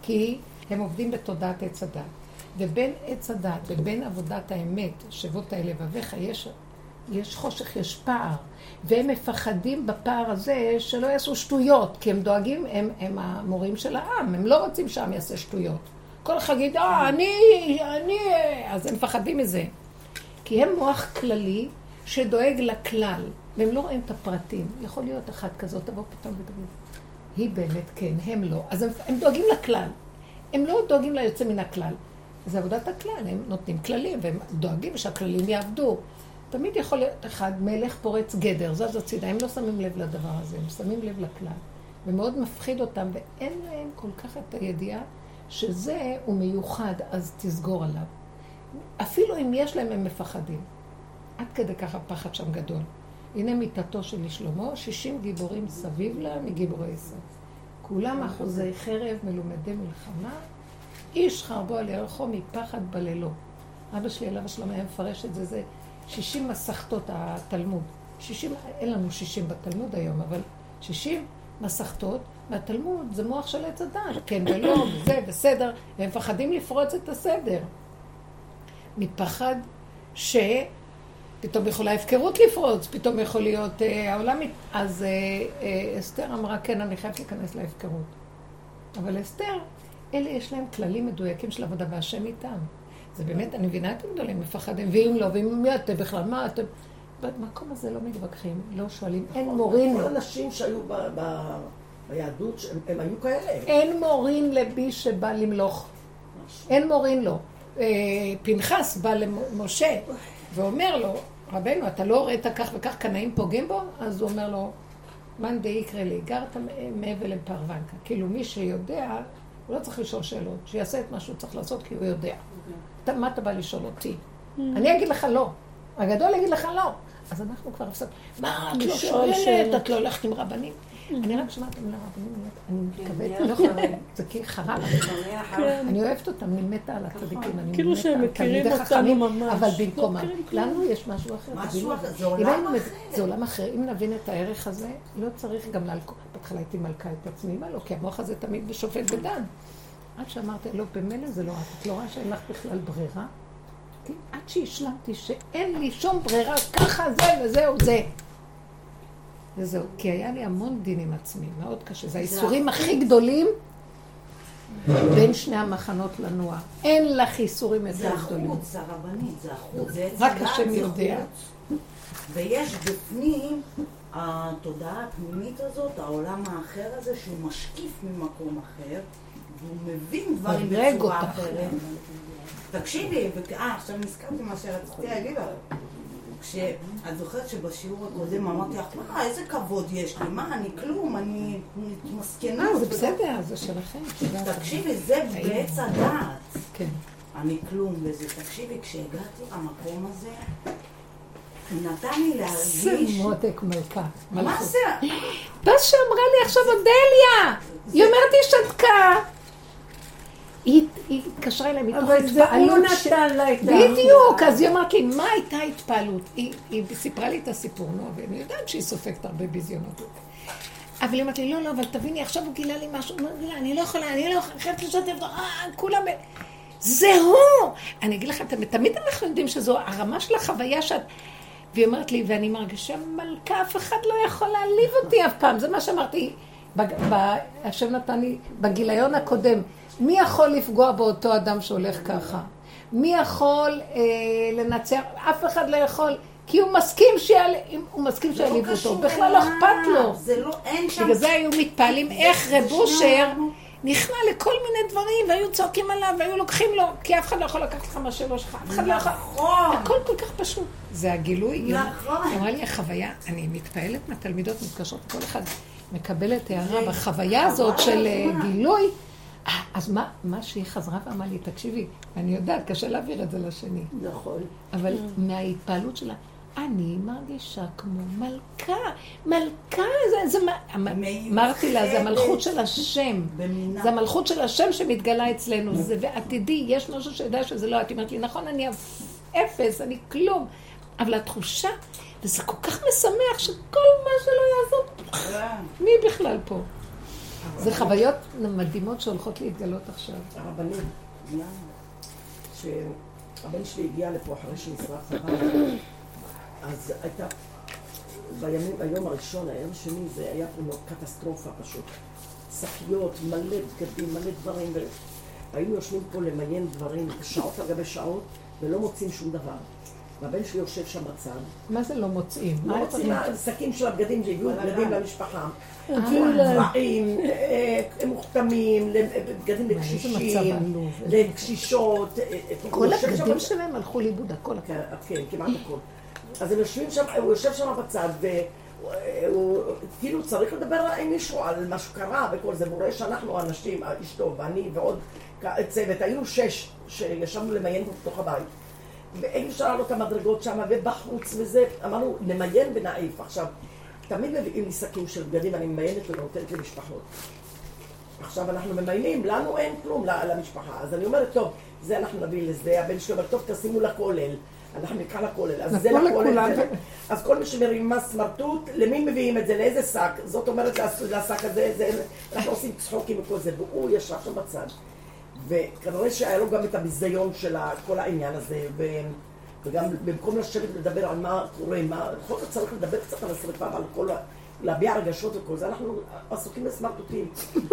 כי הם עובדים בתודעת עץ הדת. ובין עץ הדת ובין עבודת האמת, שבות האל לבביך, יש, יש חושך, יש פער. והם מפחדים בפער הזה שלא יעשו שטויות, כי הם דואגים, הם, הם המורים של העם, הם לא רוצים שהעם יעשה שטויות. כל אחד יגיד, אה, אני, אני, אז הם מפחדים מזה. כי הם מוח כללי שדואג לכלל, והם לא רואים את הפרטים. יכול להיות אחת כזאת, תבוא פתאום ותגיד, היא באמת כן, הם לא. אז הם, הם דואגים לכלל. הם לא דואגים ליוצא מן הכלל. זה עבודת הכלל, הם נותנים כללים, והם דואגים שהכללים יעבדו. תמיד יכול להיות אחד מלך פורץ גדר, זז הצידה, הם לא שמים לב לדבר הזה, הם שמים לב לכלל. ומאוד מפחיד אותם, ואין להם כל כך את הידיעה שזה הוא מיוחד, אז תסגור עליו. אפילו אם יש להם, הם מפחדים. עד כדי כך הפחד שם גדול. הנה מיתתו של שלמה, שישים גיבורים סביב לה מגיבורי ישראל. כולם אחוזי חרב, מלומדי מלחמה, איש חרבו על ירחו מפחד בלילו. אבא שלי, עליו השלום, היה מפרש את זה, זה שישים מסכתות התלמוד. שישים, אין לנו שישים בתלמוד היום, אבל שישים מסכתות, והתלמוד זה מוח של עץ הדת, כן ולא, וזה, בסדר, והם מפחדים לפרוץ את הסדר. מפחד ש... פתאום יכולה הפקרות לפרוץ, פתאום יכול להיות אה, העולם... אז אה, אה, אסתר אמרה, כן, אני חייבת להיכנס להפקרות. אבל אסתר, אלה יש להם כללים מדויקים של עבודה, והשם איתם. זה באמת, אני מבינה את הגדולים, מפחדים, ואם לא, ואם מי אתם בכלל, מה אתם... במקום הזה לא מתווכחים, לא שואלים, אין מורין. כל הנשים שהיו ביהדות, הם היו כאלה. אין מורין לבי שבא למלוך. אין מורין לו. אה, פנחס בא למשה ואומר לו, רבנו, אתה לא ראית כך וכך קנאים פוגעים בו? אז הוא אומר לו, מאן דאיקרא לי, גרת מעבר לפרוונקה. כאילו מי שיודע, הוא לא צריך לשאול שאלות, שיעשה את מה שהוא צריך לעשות כי הוא יודע. אתה, מה אתה בא לשאול אותי? אני אגיד לך לא. הגדול יגיד לך לא. אז אנחנו כבר הפסקנו. מה, את לא שואלת. את לא הולכת עם רבנים? אני רק שומעת המילה רבנים, אני מתכוונת, לא יכולה, זה כי חרב. אני אוהבת אותם, אני מתה על הצדיקים, אני כאילו מתה שהם על תלמידי אותנו חכמים, ממש. אבל לא במקומם. מכירים כלום. לנו יש משהו אחר. משהו. אחר, זה עולם אחר. זה עולם אחר. אם נבין את הערך הזה, לא צריך גם להלקות. בהתחלה הייתי מלכה את עצמי, מה לא? כי המוח הזה תמיד בשופט ודן. עד שאמרתי, לא, במילא זה לא את. את לא רואה שאין לך בכלל ברירה? עד שהשלמתי שאין לי שום ברירה, ככה זה וזהו זה. וזהו, כי היה לי המון דין עם עצמי, מאוד קשה. זה האיסורים הכי גדולים בין שני המחנות לנוע. אין לך איסורים זה יותר גדולים. החוץ, זה הרבנית, זה החוץ, זה רק השם זה יודע. ויש בפנים התודעה הפנימית הזאת, העולם האחר הזה, שהוא משקיף ממקום אחר, והוא מבין דברים בצורה. אחרת. תקשיבי, אה, עכשיו נזכרתי מה שרציתי להגיד לך. כשאת זוכרת שבשיעור הקודם אמרתי לך, מה, איזה כבוד יש לי, מה, אני כלום, אני מסכנה. לא, זה בסדר, זה שלכם. תקשיבי, זה בעץ הדעת. כן. אני כלום וזה. תקשיבי, כשהגעתי למקום הזה, נתן לי זה להרגיש... מותק מלכה. מה. זה? <gasps> מה שאמרה לי עכשיו אודליה! היא אומרת, היא שתקה. היא התקשרה אליי מתוך אבל זה הוא התפעלות. נתן לה את ה... בדיוק, אז היא אמרת לי, מה הייתה ההתפעלות? היא סיפרה לי את הסיפור, נו, ואני יודעת שהיא סופגת הרבה ביזיונות. אבל היא אמרת לי, לא, לא, אבל תביני, עכשיו הוא גילה לי משהו, "לא, אני לא יכולה, אני לא יכולה, חייבת לשתף אותו, אה, כולם... ב-" זה הוא! אני אגיד לך, תמיד- אנחנו יודעים שזו הרמה של החוויה שאת... והיא אומרת לי, ואני מרגישה מלכה, אף אחד לא יכול להעליב אותי אף פעם. זה מה שאמרתי, השם נתן לי בגיליון הקודם. מי יכול לפגוע באותו אדם שהולך ככה? מי יכול אה, לנצח? אף אחד לא יכול, כי הוא מסכים שיעל... הוא מסכים זה לא שיעליבו אותו. בכלל לא. אכפת לו. זה לא, אין שם... בגלל זה היו מתפעלים איך רב אושר. נכנע לכל מיני דברים, והיו צועקים עליו, והיו לוקחים לו, כי אף אחד לא יכול לקחת לך מה שלא שלך, אף אחד לא יכול... נכון. הכל כל כך פשוט. זה הגילוי. נכון. אמרה לי, החוויה, אני מתפעלת מהתלמידות מתקשרות, כל אחד מקבלת הערה בחוויה הזאת של אה, גילוי. אה, אז מה, מה שהיא חזרה ואמרה לי, תקשיבי, אני יודעת, קשה להעביר את זה לשני, נכון. אבל מההתפעלות שלה, אני מרגישה כמו מלכה, מלכה, זה, זה, מה- אמרתי לה, זה המלכות של השם. במינה. זה המלכות של השם שמתגלה אצלנו, זה ועתידי, יש משהו שיודע שזה לא את. היא אומרת לי, נכון, אני אפס, אני כלום. אבל התחושה, וזה כל כך משמח שכל מה שלא יעזור, כן. מי בכלל פה? זה חוויות מדהימות שהולכות להתגלות עכשיו. הרבנים, למה? שהבן שלי הגיע לפה אחרי שנשרף הרב, אז הייתה, בימים, ביום הראשון, היום השני, זה היה פה קטסטרופה פשוט. שקיות, מלא בגדים, מלא דברים, והיינו יושבים פה למיין דברים שעות על גבי שעות, ולא מוצאים שום דבר. והבן שלי יושב שם בצד, מה זה לא מוצאים? לא מה מוצאים הדברים? שקים של הבגדים שהביאו בגדים למשפחה. הביאו להם. צבעים, אה, מוכתמים, מצב לקשישים. לקשישות. אה, אה, כל הבגדים. שלהם הלכו לאיבוד, הכל. כן, כן, כמעט הכל. אז הם יושבים שם, הוא יושב שם בצד, והוא כאילו צריך לדבר עם מישהו על מה שקרה וכל זה, והוא רואה שאנחנו אנשים, אשתו ואני ועוד צוות, היינו שש שישבנו למיין בתוך הבית. ואין אפשר לעלות את המדרגות שם, ובחוץ וזה, אמרנו, נמיין ונעיף. עכשיו, תמיד מביאים לי שקים של בגדים, אני ממיינת ונותנת למשפחות. עכשיו אנחנו ממיינים, לנו אין כלום למשפחה. אז אני אומרת, טוב, זה אנחנו נביא לזה, הבן שלי אומר, טוב, תשימו לכולל. אנחנו נקרא לכולל. אז זה לכולל. זה- אז כל מי שמרימה סמרטוט, למי מביאים את זה? לאיזה שק? זאת אומרת, לשק הזה, זה, אנחנו עושים צחוקים וכל זה. והוא ישב שם בצד. וכנראה שהיה לו גם את הביזיון של כל העניין הזה. ו... וגם במקום לשבת ולדבר על מה קורה, מה, בכל זאת צריך לדבר קצת על השרפה ועל כל ה... להביע רגשות וכל זה, אנחנו עסוקים בסמרטוטים.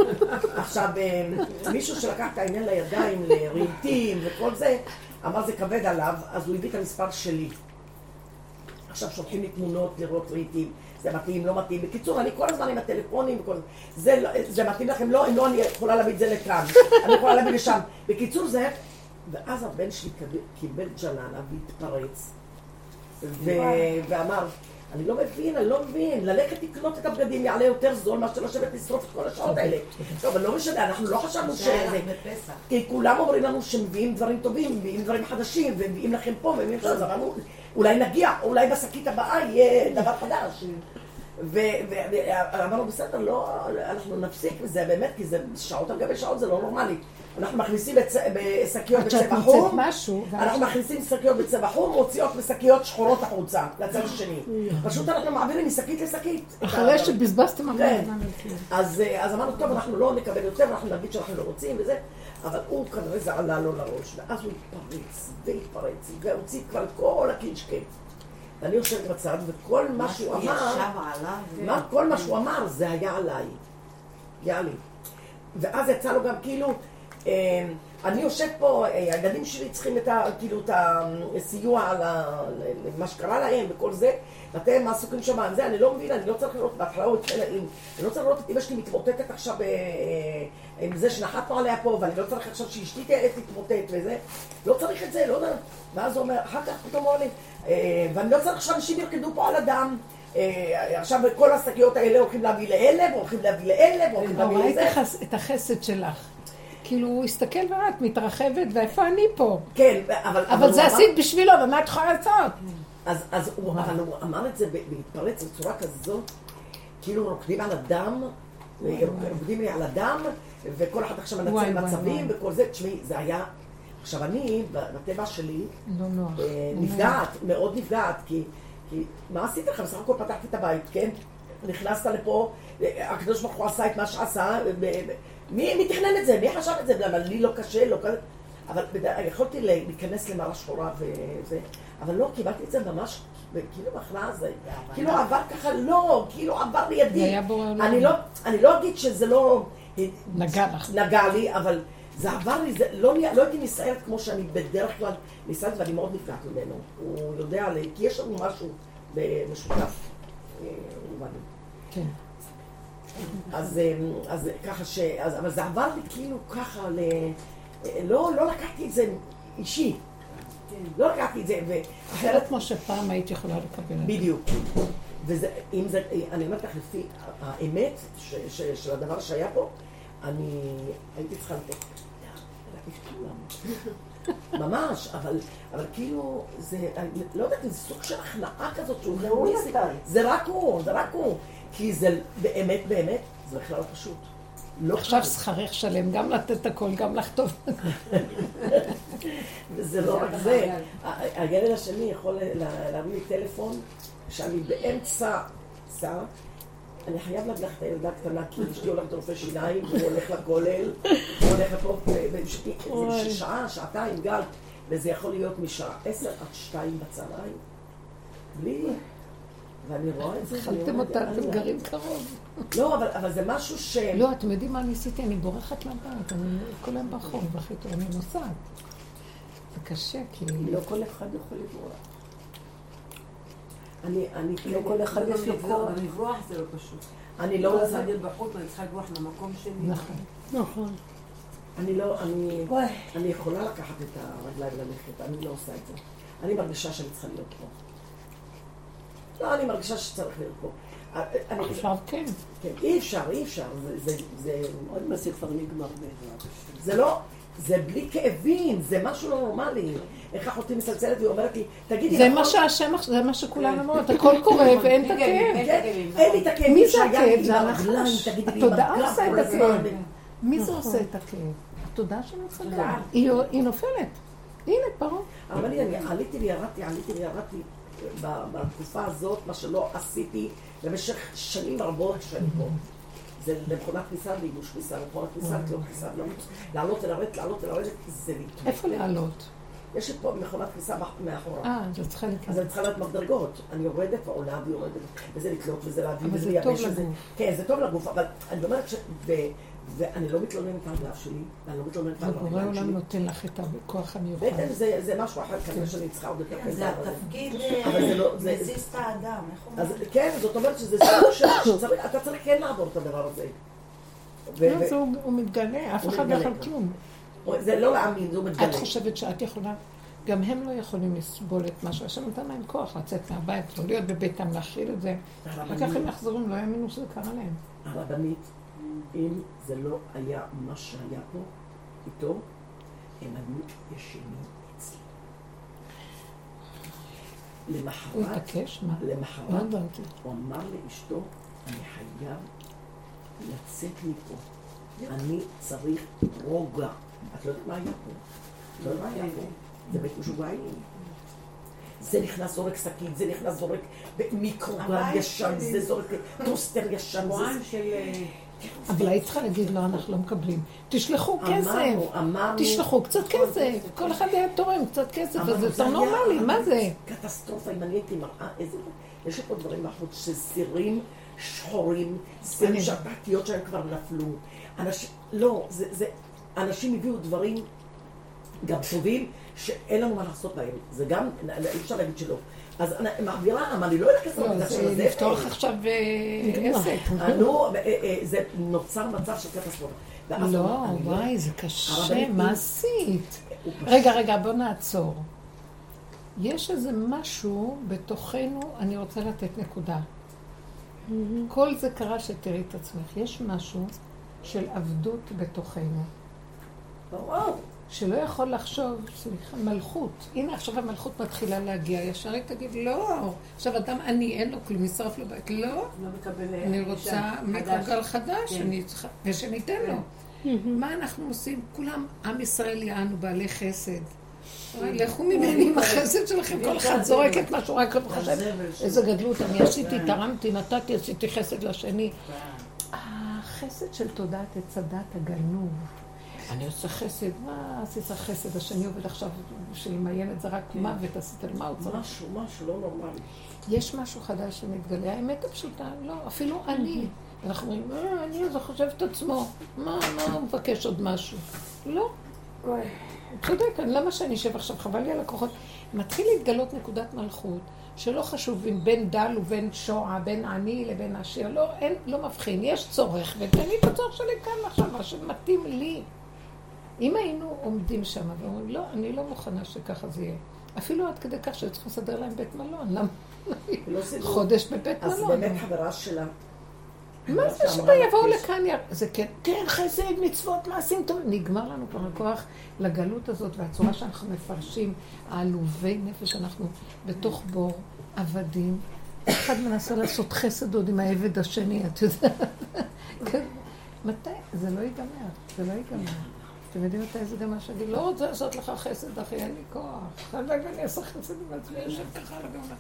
<laughs> עכשיו, אה, מישהו שלקח את העניין לידיים, לרהיטים וכל זה, אמר זה כבד עליו, אז הוא הביא את המספר שלי. עכשיו שולחים לי תמונות לראות רהיטים, זה מתאים, לא מתאים. בקיצור, אני כל הזמן עם הטלפונים וכל זה. זה, לא- זה מתאים לכם? לא, אם לא, אני יכולה להביא את זה לכאן. <laughs> אני יכולה להביא לשם. בקיצור, זה... ואז הבן שלי קיבל- ג'ננה והתפרץ, ו... ואמר, אני לא מבין, אני לא מבין, ללכת לקנות את הבגדים יעלה יותר זול מאשר לשבת לשרוף את כל השעות האלה. <laughs> טוב, אבל לא משנה, אנחנו לא חשבנו שזה... כי כולם אומרים לנו שמביאים דברים טובים, מביאים דברים חדשים, ומביאים לכם פה, ומביאים שם, אז אמרנו, אולי נגיע, אולי בשקית הבאה יהיה דבר חדש. ואמרנו, בסדר, לא, אנחנו נפסיק בזה, באמת, כי זה שעות על גבי שעות, זה לא נורמלי. אנחנו מכניסים בשקיות בצבע חום, אנחנו מכניסים שקיות בצבע חום, מוציאות בשקיות שחורות החוצה, לצד השני. פשוט אנחנו מעבירים משקית לשקית. אחרי שבזבזתם המון כן. אז אמרנו, טוב, אנחנו לא נקבל יותר, אנחנו נגיד שאנחנו לא רוצים וזה, אבל הוא כנראה זה עלה לו לראש, ואז הוא התפרץ, והתפרץ, והוציא כבר כל הקינשקה. ואני יושבת בצד, וכל מה שהוא אמר, כל מה שהוא אמר זה היה עליי. היה לי. ואז יצא לו גם כאילו, אה, אני יושב פה, אה, הילדים שלי צריכים את ה, כאילו, את הסיוע על מה שקרה להם וכל זה, ואתם עסוקים שם עם זה, אני לא מבין, אני לא צריך לראות, בהתחלה הוא התחיל, אני לא צריך לראות את אמא שלי מתמוטטת עכשיו אה, עם זה שנחתנו עליה פה, ואני לא צריך עכשיו שאשתי תתמוטט וזה, לא צריך את זה, לא יודע, ואז הוא אומר, אחר כך פתאום הוא אומר ואני לא צריך שאנשים ירקדו פה על הדם. עכשיו כל השקיות האלה הולכים להביא לאלה, והולכים להביא לאלה, והולכים להביא לזה. ראית את החסד שלך. כאילו, הוא הסתכל ואת מתרחבת, ואיפה אני פה? כן, אבל... אבל זה עשית בשבילו, ומה את יכולה לעשות? אז הוא אמר את זה בהתפרץ בצורה כזאת, כאילו רוקדים על הדם, רוקדים לי על הדם, וכל אחד עכשיו מנצל מצבים וכל זה. תשמעי, זה היה... עכשיו, אני, בטבע שלי, לא. אה, נפגעת, מאוד נפגעת, כי... כי מה עשית לך? בסך הכל פתחתי את הבית, כן? נכנסת לפה, הקדוש ברוך הוא עשה את מה שעשה, מי, מי תכנן את זה? מי חשב את זה? למה לי לא קשה, לא כזה. אבל יכולתי להיכנס למערה שחורה וזה, אבל לא, קיבלתי את זה ממש, כאילו בהכנעה זה, כאילו עבר ככה, לא, כאילו עבר לידי. אני לא, אני לא אגיד שזה לא... נגע לך. נגע לי, אבל זה עבר לי, זה לא, לא הייתי נסערת כמו שאני בדרך כלל נסערת, ואני מאוד נפגעת ממנו. הוא יודע, כי יש לנו משהו משותף. אה, כן. אז, אה, אז ככה ש... אז, אבל זה עבר לי כאילו ככה ל... לא, לא לקחתי את זה אישי. לא לקחתי את זה, ואחרת... כמו שפעם היית יכולה לקבל את זה. בדיוק. וזה, אם זה, אני אומרת לך, לפי האמת ש, ש, של הדבר שהיה פה, אני הייתי צריכה לתת ממש, אבל, אבל כאילו, זה, אני לא יודעת, זה סוג של הכנעה כזאת שהוא מכניס, זה רק הוא, זה רק הוא. כי זה באמת, באמת, זה בכלל לא פשוט. לא עכשיו שכרך שלם, גם לתת הכל, גם לחטוף. <laughs> וזה לא רק זה. הילד השני יכול להביא לי טלפון שאני באמצע, שר, אני חייב להביא לך את הילדה הקטנה, כי אשתי הולכת לרופא שיניים, והוא הולך לכולל, הוא הולך לפה, זה שעה, שעתיים, גל, וזה יכול להיות משעה עשר עד שתיים בצהריים, בלי... ואני רואה את זה, התחלתם אותה, אתם גרים קרוב. לא, אבל זה משהו ש... לא, אתם יודעים מה אני עשיתי? אני בורחת לבית, אני כל היום ברחוב, הכי טוב, אני נוסעת. זה קשה, כי... לא כל אחד יכול לברוח. אני, אני, לא כל אחד יש לו כוח. לברוח זה לא פשוט. אני לא רוצה... להיות בחוץ, אני צריכה לברוח למקום שלי. נכון. נכון. אני לא, אני, אני יכולה לקחת את הרגליים ללכת, אני לא עושה את זה. אני מרגישה שאני צריכה להיות פה. לא, אני מרגישה שצריך להיות פה. עכשיו כן. כן, אי אפשר, אי אפשר. זה... עוד מעט זה כבר נגמר בעזרת זה לא... זה בלי כאבים, זה משהו לא נורמלי. איך אחותי מסלצלת והיא אומרת לי, תגידי, זה מה שהשם, זה מה שכולנו אומרות, הכל קורה ואין את הכאב. אין לי את הכאב. מי זה הכאב? זה הנחש. התודעה עושה את הכאב. מי זה עושה את הכאב? התודעה של הצדקה. היא נופלת. הנה, פרעה. אבל אני עליתי וירדתי, עליתי וירדתי. בתקופה הזאת, מה שלא עשיתי במשך שנים רבות שאני פה. זה למכונת כניסה וייבוש כניסה, למכונת כניסה, לא כניסה, לעלות ולרדת, לעלות ולרדת, זה להתמודד. איפה לעלות? יש לי פה מכונת כניסה מאחורה. אה, זה צריכה לקרות. אז אני צריכה להיות מדרגות. אני יורדת ועולה ויורדת, וזה לקלוט וזה להביא וזה לייבש. אבל זה טוב לגוף. כן, זה טוב לגוף, אבל אני אומרת ש... ואני לא מתלוננת על הגב שלי, ואני לא מתלוננת על הרגליים שלי. ובורא עולם נותן לך את הכוח המיוחד. בטח זה משהו אחר, כנראה שאני צריכה עוד יותר כזה. זה התפקיד מזיז את האדם, איך אומרים? כן, זאת אומרת שזה סוג <coughs> שאתה צריך כן לעבור את הדבר הזה. לא, הוא מתגלה, אף אחד לא יכול כלום. זה לא להאמין, זה הוא מתגלה. את חושבת שאת יכולה? גם הם לא יכולים לסבול את מה שהשם נתן להם כוח לצאת מהבית, לא להיות בביתם, להכיל את זה. אחר כך הם יחזרו, לא יאמינו שזה קרה להם. הרבנית, אם זה לא היה מה שהיה פה איתו, הם היו ישנים אצלי. למחרת? לא למחרת, הבנתי. הוא אמר לאשתו, אני חייב לצאת מפה. אני צריך רוגע. את לא יודעת מה היה פה. לא יודעת מה היה פה. זה בית משוגעים. זה נכנס זורק שקית, זה נכנס זורק מיקרוגל ישן. זה זורק טוסטר ישן. שבועיים של... אבל היית צריכה להגיד, לא, אנחנו לא מקבלים. תשלחו כסף. תשלחו קצת כסף. כל אחד היה תורם קצת כסף, אז זה יותר נורמלי, מה זה? קטסטרופה, אם אני הייתי מראה איזה... יש לי פה דברים בחוץ, שסירים שחורים, סירים שהפתיות שלהם כבר נפלו. אנשים, לא, זה, זה, אנשים הביאו דברים גם טובים, שאין לנו מה לעשות בהם. זה גם, אי אפשר להגיד שלא. אז אני מעבירה, אבל אני לא יודעת לעשות לא, את זה זה עכשיו. לפתוח עכשיו אה, עסק. אה, נו, אה, זה נוצר מצב של קטסטרופה. לא, לא- וואי, זה קשה, מה עשית? רגע, רגע, בוא נעצור. יש איזה משהו בתוכנו, אני רוצה לתת נקודה. כל זה קרה שתראי את עצמך. יש משהו של עבדות בתוכנו, וואו, שלא יכול לחשוב, סליחה, מלכות. הנה עכשיו המלכות מתחילה להגיע, ישר היא תגיד, לא. עכשיו אדם עני, אין לו כלום, נשרף לו בית. לא, לא מקבל... אה, אני רוצה חדש. מיקרוגל חדש, כן. אני צריכה, ושניתן לו. מה אנחנו עושים? כולם, עם ישראל יענו בעלי חסד. לכו ממני עם החסד שלכם, כל אחד זורק את מה שהוא רק חושב. איזה גדלות, אני עשיתי, תרמתי, נתתי, עשיתי חסד לשני. החסד של תודעת עץ הדת הגנוב. אני עושה חסד, מה עשית חסד? השני עובד עכשיו למיין את זה רק מוות, עשית למה הוא צריך? משהו, משהו לא נורמלי. יש משהו חדש שמתגלה, האמת הפשוטה, לא, אפילו אני. אנחנו אומרים, אה, אני אז חושב את עצמו, מה, מה הוא מבקש עוד משהו? לא. הוא צודק, למה שאני אשב עכשיו, חבל לי על הכוחות. מתחיל להתגלות נקודת מלכות, שלא חשוב אם בין דל ובין שועה, בין עני לבין עשיר, לא, אין, לא מבחין, יש צורך, ותן לי את הצורך שלי כאן עכשיו, מה שמתאים לי. אם היינו עומדים שם ואומרים, לא, אני לא מוכנה שככה זה יהיה. אפילו עד כדי כך צריכים לסדר להם בית מלון, למה? לא. חודש בבית אז מלון. באמת חברה שלה. מה זה שיבואו יש- לכאן, זה כן, כן, חסד, מצוות, מעשים טובים. נגמר לנו כבר הכוח לגלות הזאת, והצורה שאנחנו מפרשים, העלובי נפש, אנחנו בתוך בור, עבדים. אחד מנסה לעשות חסד עוד עם העבד השני, את יודעת. <laughs> כן. מתי? זה לא ייגמר, זה לא ייגמר. אתם יודעים מתי זה גם מה שאני לא רוצה לעשות לך חסד, אחי, אין לי כוח. אני אעשה חסד עם עצמי, יושב ככה על הגאולה.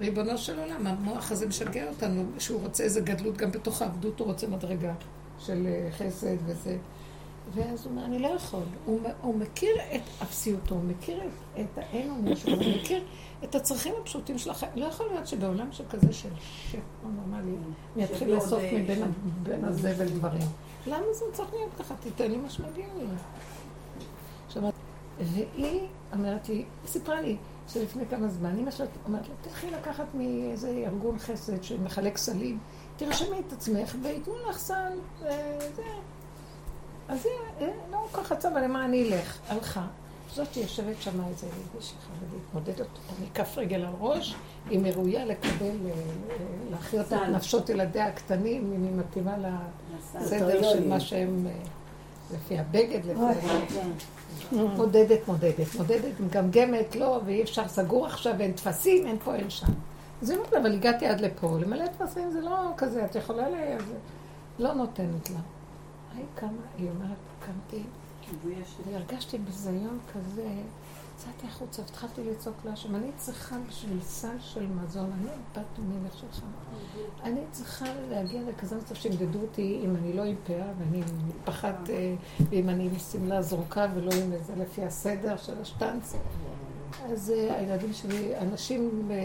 ריבונו של עולם, המוח הזה משגע אותנו, שהוא רוצה איזה גדלות, גם בתוך העבדות הוא רוצה מדרגה של אה, חסד וזה. ואז הוא אומר, אני לא יכול. הוא, הוא מכיר את אפסיותו, הוא מכיר את, את האין אונים שלו, הוא <coughs> מכיר את הצרכים הפשוטים של החיים. לא יכול להיות שבעולם שכזה של שפע נורמלי, אני אתחיל לאסוף אה, מבין הזבל דברים. למה זה צריך להיות ככה? תיתן לי מה שמגיע לי. עכשיו, והיא אומרת לי, סיפרה לי שלפני כמה זמן, אמא שלה אומרת לה, תלכי לקחת מאיזה ארגון חסד שמחלק סלים, תרשמי את עצמך וייתנו לך סל, וזה. אז היא, אה, לא ככה צבא, למה אני אלך? הלכה. זאת שיושבת שם איזה איזושהי חרדית, מודדת אותה מכף רגל על ראש, היא ראויה לקבל, אה, אה, להכיר אותה את. נפשות ילדיה הקטנים, אם היא מתאימה לסדר של. מה שהם, אה, לפי הבגד, לפי... כן. מודדת, מודדת, מודדת, מגמגמת, לא, ואי אפשר, סגור עכשיו, אין טפסים, אין פה, אין שם. אז היא אומרת לה, אבל הגעתי עד לפה, למלא טפסים זה לא כזה, את יכולה ל... לא נותנת לה. היי, כמה, היא אומרת, קמתי. והרגשתי ביזיון כזה, יצאתי החוצה והתחלתי לצעוק לה שם, אני צריכה בשביל סל של מזון, אני בת מלך שלך. אני צריכה להגיע לכזה מצב שימדדו אותי אם אני לא עם פאה ואני עם מטפחת, אה, ואם אני עם שמלה זרוקה ולא עם איזה לפי הסדר של השטנץ. אז אה, הילדים שלי, אנשים אה,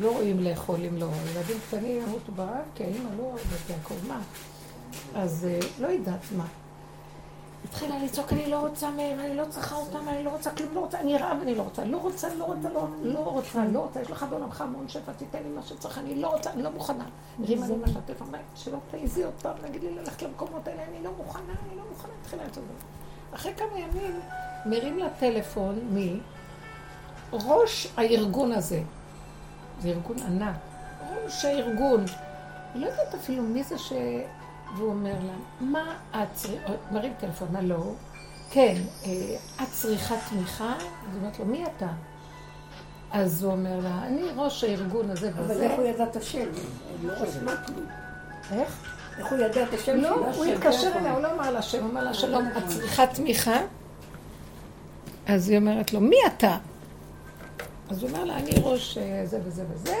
לא רואים לאכול אם לא, ילדים קטנים ימותו ברעב, כי האמא לא אוהבת יעקב, מה? אז לא יודעת מה. התחילה לצעוק, אני לא רוצה מהם, אני לא צריכה אותם, אני לא רוצה כלום, לא רוצה, אני רעב, אני לא רוצה, לא רוצה, לא רוצה, לא, לא רוצה, לא רוצה, יש לך בעולמך המון שפע, תיתן לי מה שצריך, אני לא רוצה, אני לא מוכנה. הרימה לי משתף, אמרה, שלא תעיזי עוד פעם, להגיד לי ללכת למקומות האלה, אני לא מוכנה, אני לא מוכנה, התחילה לצעוק. אחרי כמה ימים, מרים לה טלפון מראש הארגון הזה. זה ארגון ענק. ראש הארגון. לא יודעת אפילו מי זה ש... והוא אומר לה, מה את צריכה, מרים טלפון, הלו, כן, אה, את צריכה תמיכה? אז אומרת לו, מי אתה? אז הוא אומר לה, אני ראש הארגון הזה אבל וזה. איך הוא ידע את השם? איך? איך הוא ידע את השם לא? הוא התקשר אליה, הוא לא אמר לה שם, הוא אמר לה שלום, את צריכה תמיכה? אז היא אומרת לו, מי אתה? אז הוא אומר לה, אני ראש אה, זה וזה וזה.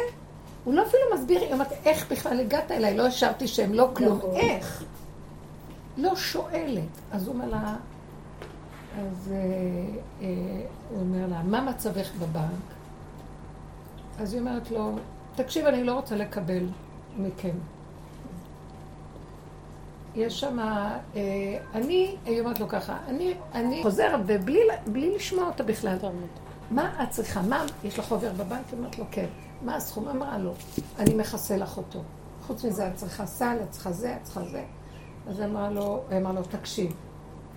הוא לא אפילו מסביר, היא אומרת, איך בכלל הגעת אליי? לא השארתי שם, לא כלום. נכון. איך? לא שואלת. אז הוא אומר לה, אז אה, אה, הוא אומר לה, מה מצבך בבנק? אז היא אומרת לו, תקשיב, אני לא רוצה לקבל מכם. יש שם, אה, אני, היא אומרת לו ככה, אני, אני חוזר ובלי בלי לשמוע אותה בכלל. מה את צריכה? מה, יש לך חובר בבנק? היא אומרת לו, כן. מה הסכום? אמרה לו, אני מכסה לך אותו. חוץ מזה, את צריכה סל, את צריכה זה, את צריכה זה. אז אמרה לו, אמרה לו, תקשיב,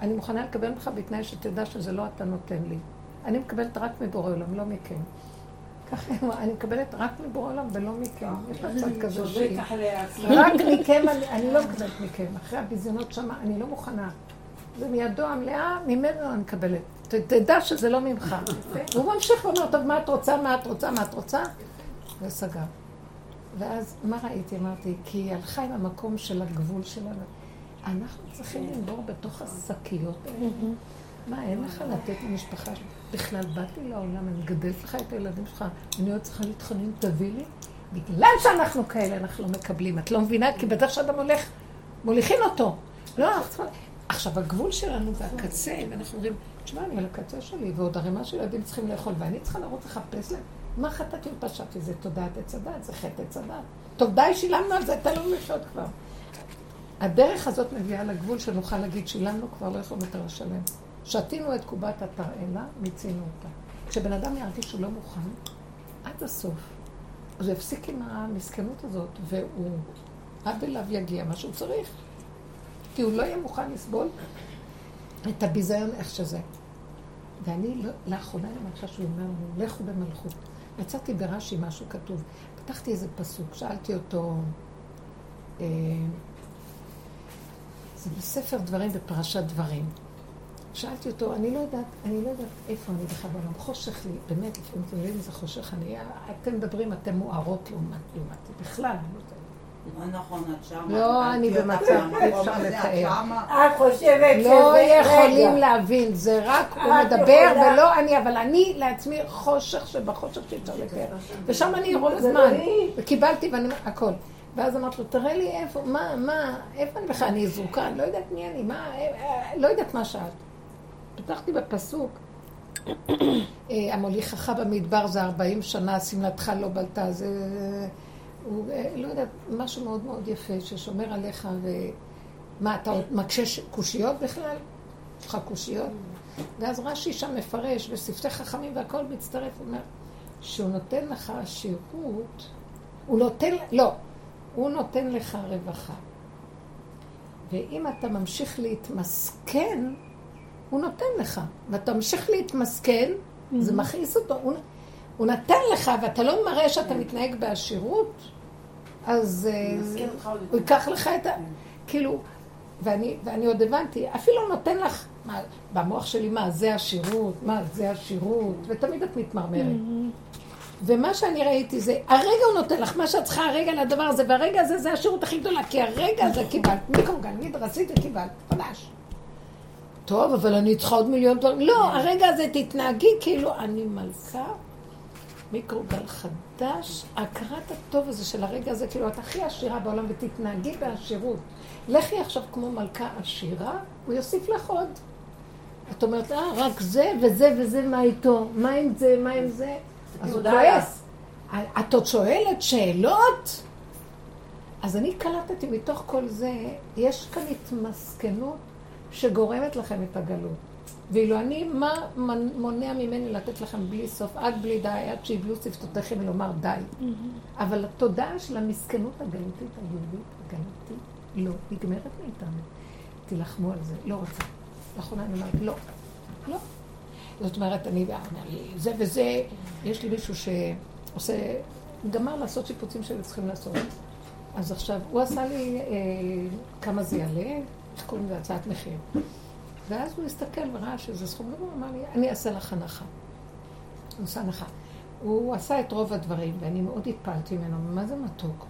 אני מוכנה לקבל ממך בתנאי שתדע שזה לא אתה נותן לי. אני מקבלת רק מבורא עולם, לא מכם. ככה היא אמרה, אני מקבלת רק מבורא עולם ולא מכם. יש לה קצת כזה שהיא... רק מכם, אני, לא מקבלת מכם. אחרי הביזיונות שמה, אני לא מוכנה. זה מידו המלאה, ממנו אני מקבלת. תדע שזה לא ממך. והוא ממשיך ואומר, טוב, מה את רוצה, מה את רוצה, מה את רוצה? וסגר. ואז, מה ראיתי? אמרתי, כי היא הלכה עם המקום של הגבול שלנו. אנחנו צריכים לנבור בתוך השקיות האלה. מה, אין לך לתת למשפחה? בכלל באתי לעולם, אני מגדלת לך את הילדים שלך, אני עוד צריכה להתחנן, תביא לי? בגלל שאנחנו כאלה, אנחנו לא מקבלים. את לא מבינה? כי בדרך שאדם הולך, מוליכים אותו. לא, אנחנו צריכים... עכשיו, הגבול שלנו זה הקצה, ואנחנו אומרים, תשמע, אני על הקצה שלי, ועוד ערימה של ילדים צריכים לאכול, ואני צריכה לרוץ לחפש להם. מה חטאתי ופשעתי? זה תודעת עץ הדת, זה חטא עץ הדת. טוב, די, שילמנו על זה, תן לנו לחיות כבר. הדרך הזאת מביאה לגבול שנוכל להגיד, שילמנו כבר, לא יכולים יותר לשלם. שתינו את קובת התרעלה, מיצינו אותה. כשבן אדם ירגיש שהוא לא מוכן, עד הסוף, אז הוא יפסיק עם המסכנות הזאת, והוא, עד אליו יגיע מה שהוא צריך. כי הוא לא יהיה מוכן לסבול את הביזיון איך שזה. ואני לא, לאחרונה מרגישה שהוא אומר לנו, לכו במלכות. מצאתי ברש"י משהו כתוב. פתחתי איזה פסוק, שאלתי אותו, אה, זה בספר דברים בפרשת דברים. שאלתי אותו, אני לא יודעת, אני לא יודעת איפה אני בכלל בעולם. חושך לי, באמת, לפעמים אתם יודעים איזה חושך אני, אתם מדברים, אתם מוארות לעומת, לעומתי. בכלל, אני לא יודעת. לא נכון, את שמה. לא, אני במצב, אי אפשר לתאר. את חושבת שזה... לא יכולים. להבין, זה רק הוא מדבר ולא אני, אבל אני לעצמי חושך שבחושך שאי אפשר לתאר. ושם אני רוב הזמן. וקיבלתי ואני, הכל. ואז אמרתי לו, תראה לי איפה, מה, מה, איפה אני בכלל, אני זרוקה, אני לא יודעת מי אני, מה, אה, אה, לא יודעת מה שאלת. פתחתי בפסוק, אה, המוליכך במדבר זה 40 שנה, שמלתך לא בלטה, זה, הוא, אה, לא יודעת, משהו מאוד מאוד יפה ששומר עליך, ומה, אתה עוד מקשה קושיות בכלל? יש לך קושיות? ואז רש"י שם מפרש, ושפתי חכמים והכל מצטרף, הוא אומר, שהוא נותן לך שירות, הוא נותן, לא, הוא נותן לך רווחה. ואם אתה ממשיך להתמסכן, הוא נותן לך. ואתה ממשיך להתמסכן, זה מכעיס אותו. הוא, הוא נתן לך, ואתה לא מראה שאתה מתנהג בעשירות, אז אה, הוא ייקח לך את ה... כאילו, ואני, ואני עוד הבנתי, אפילו נותן לך, מה, במוח שלי, מה, זה השירות, מה, זה השירות, ותמיד את מתמרמרת. ומה שאני ראיתי זה, הרגע הוא נותן לך מה שאת צריכה הרגע לדבר הזה, והרגע הזה זה השירות הכי גדולה, כי הרגע הזה קיבלת, מיקרוגל, נגיד, רצית וקיבלת, חדש. טוב, אבל אני צריכה עוד מיליון דברים. לא, הרגע הזה תתנהגי כאילו אני מלכה, מיקרוגל חדש, הכרת הטוב הזה של הרגע הזה, כאילו את הכי עשירה בעולם ותתנהגי בעשירות. לכי עכשיו כמו מלכה עשירה, הוא יוסיף לך עוד. את אומרת, אה, רק זה וזה וזה, מה איתו? מה עם זה, מה עם זה? אז הוא כועס. את עוד שואלת שאלות? אז אני קלטתי מתוך כל זה, יש כאן התמסכנות שגורמת לכם את הגלות. ואילו אני, מה מונע ממני לתת לכם בלי סוף, עד בלי די, עד שיבלו שפתותיכם לומר די. אבל התודעה של המסכנות הגלותית היהודית, הגלותית, לא נגמרת מאיתנו. תילחמו על זה, לא רוצה. לאחרונה אני אומרת, לא, לא. זאת אומרת, אני, זה וזה, יש לי מישהו שעושה, גמר לעשות שיפוצים שהיו צריכים לעשות. אז עכשיו, הוא עשה לי אה, כמה זה יעלה, איך קוראים לזה? הצעת מחיר. ואז הוא הסתכל וראה שזה סכום הוא אמר לי, אני אעשה לך הנחה. הוא עושה הנחה. הוא עשה את רוב הדברים, ואני מאוד התפעלתי ממנו, מה זה מתוק?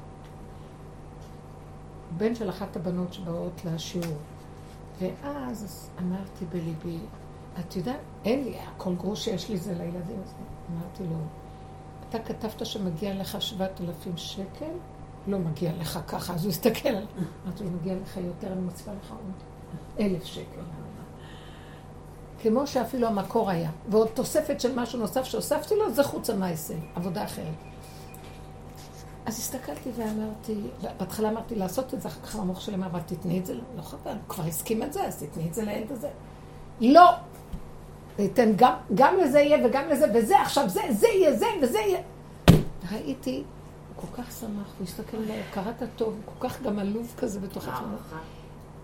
בן של אחת הבנות שבאות לשיעור. ואז אמרתי בליבי, את יודעת, אין לי, כל גרוש שיש לי זה לילדים. הזה. אמרתי לו, אתה כתבת שמגיע לך שבעת אלפים שקל? לא מגיע לך ככה, אז הוא הסתכל. אמרתי לו, מגיע לך יותר, אני מצווה לך עוד אלף שקל. כמו שאפילו המקור היה. ועוד תוספת של משהו נוסף שהוספתי לו, זה חוץ המעשה, עבודה אחרת. אז הסתכלתי ואמרתי, בהתחלה אמרתי לעשות את זה, אחר כך המוח שלי אמר, אבל תתני את זה, לא חבל, כבר הסכים את זה, אז תתני את זה לילד הזה. לא! ניתן גם, גם לזה יהיה וגם לזה, וזה עכשיו, זה, זה יהיה זה וזה יהיה. ראיתי, הוא כל כך שמח, הוא הסתכל עליי, קראת טוב, הוא כל כך גם עלוב כזה בתוך עצמו.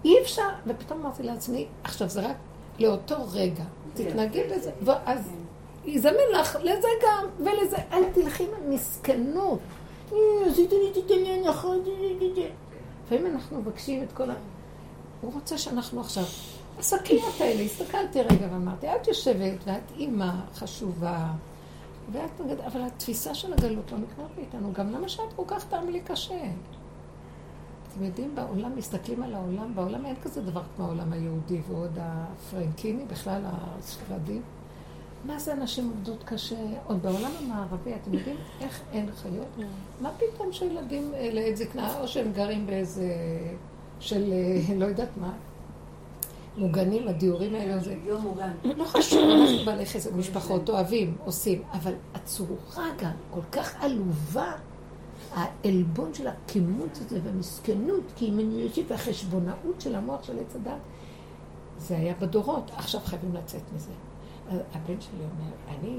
אי אפשר, ופתאום אמרתי לעצמי, עכשיו זה רק לאותו רגע, תתנהגי בזה, ואז יזמן לך לזה גם, ולזה, אל תלכי עם המסכנות. עשית לי לי הנחה, לפעמים אנחנו מבקשים את כל ה... הוא רוצה שאנחנו עכשיו... השקיות האלה, הסתכלתי רגע ואמרתי, את יושבת ואת אימא חשובה, ואת. אבל התפיסה של הגלות לא נגמרת מאיתנו, גם למה שאת כל כך תעמלי קשה? אתם יודעים, בעולם, מסתכלים על העולם, בעולם אין כזה דבר כמו העולם היהודי ועוד הפרנקיני, בכלל הספרדים. מה זה אנשים עובדות קשה? עוד בעולם המערבי, אתם יודעים איך אין חיות? מה פתאום שילדים לעת זקנה, או שהם גרים באיזה... של אה, לא יודעת מה, מוגנים, הדיורים האלה זה... יום מוגן. לא חשוב, אנחנו בעלי חסד, משפחות, אוהבים, עושים, אבל הצורה גם כל כך עלובה, העלבון של הקימוץ הזה והמסכנות, כי אם אני יושבת והחשבונאות של המוח של עץ הדת, זה היה בדורות, עכשיו חייבים לצאת מזה. הבן שלי אומר, אני,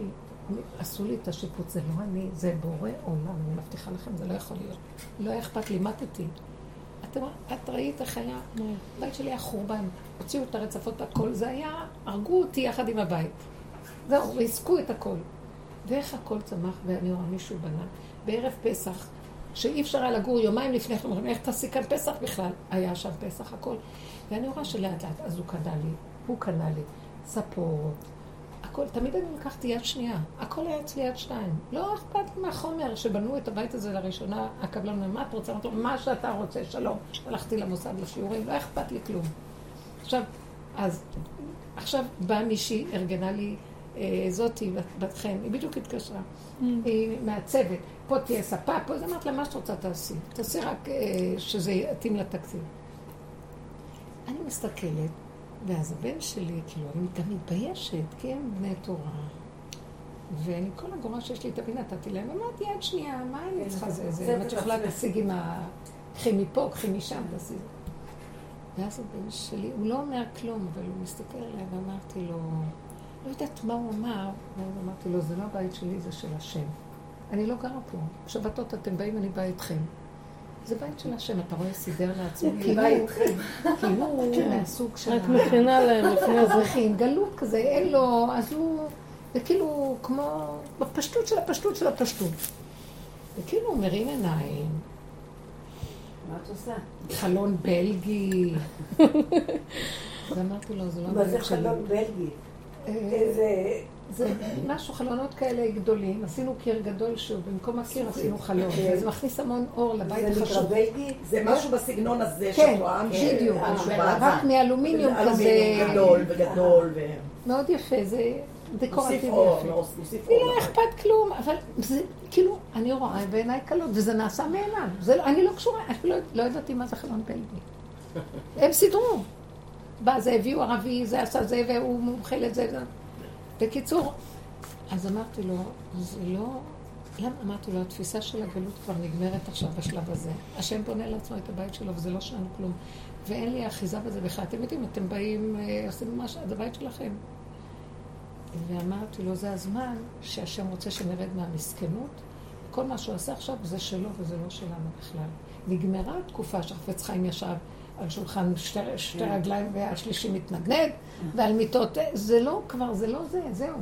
עשו לי את השיפוץ, זה לא אני, זה בורא עולם, אני מבטיחה לכם, זה לא יכול להיות. לא היה אכפת לי, מתתי. את, את ראית איך היה, הבית שלי היה חורבן, הוציאו את הרצפות והכל, זה היה, הרגו אותי יחד עם הבית. זהו, ריסקו את הכל. ואיך הכל צמח, ואני רואה מישהו בנה. בערב פסח, שאי אפשר היה לגור יומיים לפני כן, אומרים, איך תעשי כאן פסח בכלל? היה שם פסח, הכל. ואני רואה שלאט לאט, אז הוא קנה לי, הוא קנה לי, ספות, הכל, תמיד אני לקחתי יד שנייה, הכל היה אצלי יד שתיים. לא אכפת לי מהחומר שבנו את הבית הזה לראשונה, הקבלן אומר, מה את רוצה? אמרתי לו, מה שאתה רוצה, שלום. הלכתי למוסד לשיעורים, לא אכפת לי כלום. עכשיו, אז, עכשיו באה מישהי, ארגנה לי, אה, זאתי, בת חן, היא בדיוק התקשרה, Mm. היא מעצבת, פה תהיה ספה, פה, זה אמרת לה, מה שאת רוצה תעשי, תעשי רק אה, שזה יתאים לתקציב. אני מסתכלת, ואז הבן שלי, כאילו, אני גם מתביישת, כי הם בני תורה. ואני, כל הגורה שיש לי תמיד נתתי להם, אמרתי, יד שנייה, מה אני צריכה זה? זה, אם את יכולה להשיג עם ה... קחי מפה, קחי משם, תעשי. ואז הבן שלי, הוא לא אומר כלום, אבל הוא מסתכל עליי ואמרתי לו, לא יודעת מה הוא אמר, ואז אמרתי לו, זה לא הבית שלי, זה של השם. אני לא גרה פה. שבתות אתם באים, אני באה איתכם. זה בית של השם, אתה רואה, סידר לעצמו. כי הוא- כי הוא מהסוג של... רק מכינה להם <laughs> לפני זה. האזרחים, גלות כזה, אין לו, אז הוא... זה כאילו כמו בפשטות של הפשטות של הפשטות. וכאילו הוא מרים עיניים, מה את עושה? חלון בלגי. <laughs> אז אמרתי לו, זה לא מה זה. חלון בלגי? אה, איזה... זה משהו, חלונות כאלה גדולים, עשינו קיר גדול שוב, במקום הקיר עשינו חלון, כן. וזה מכניס המון אור לבית החשוב. זה משהו בסגנון הזה כן, שתואם, בדיוק, משובץ. רק מאלומיניום כזה, גדול וגדול, ו- מאוד יפה, זה דקורטיבי יפה. לי אור. לא אכפת כלום, אבל זה כאילו, אני רואה בעיניי קלות, וזה נעשה מאליו. זה לא- אני לא קשורה, אפילו לא- לא ידעתי מה זה חלון בלגי. הם סידרו. בא, זה הביאו ערבי, זה עשה זה, והוא מומחה לזה. בקיצור, אז אמרתי לו, זה לא... למה? אמרתי לו, התפיסה של הגלות כבר נגמרת עכשיו בשלב הזה. השם בונה לעצמו את הבית שלו, וזה לא שלנו כלום. ואין לי אחיזה בזה בכלל. אתם יודעים, אתם באים, אה, עושים משהו, זה הבית שלכם. ואמרתי לו, זה הזמן שהשם רוצה שנרד מהמסכנות. כל מה שהוא עשה עכשיו זה שלו וזה לא שלנו בכלל. נגמרה התקופה שחפץ חיים ישב על שולחן שתי, שתי רגליים והשלישי מתנדנד, ועל מיטות, זה לא כבר, זה לא זה, זהו.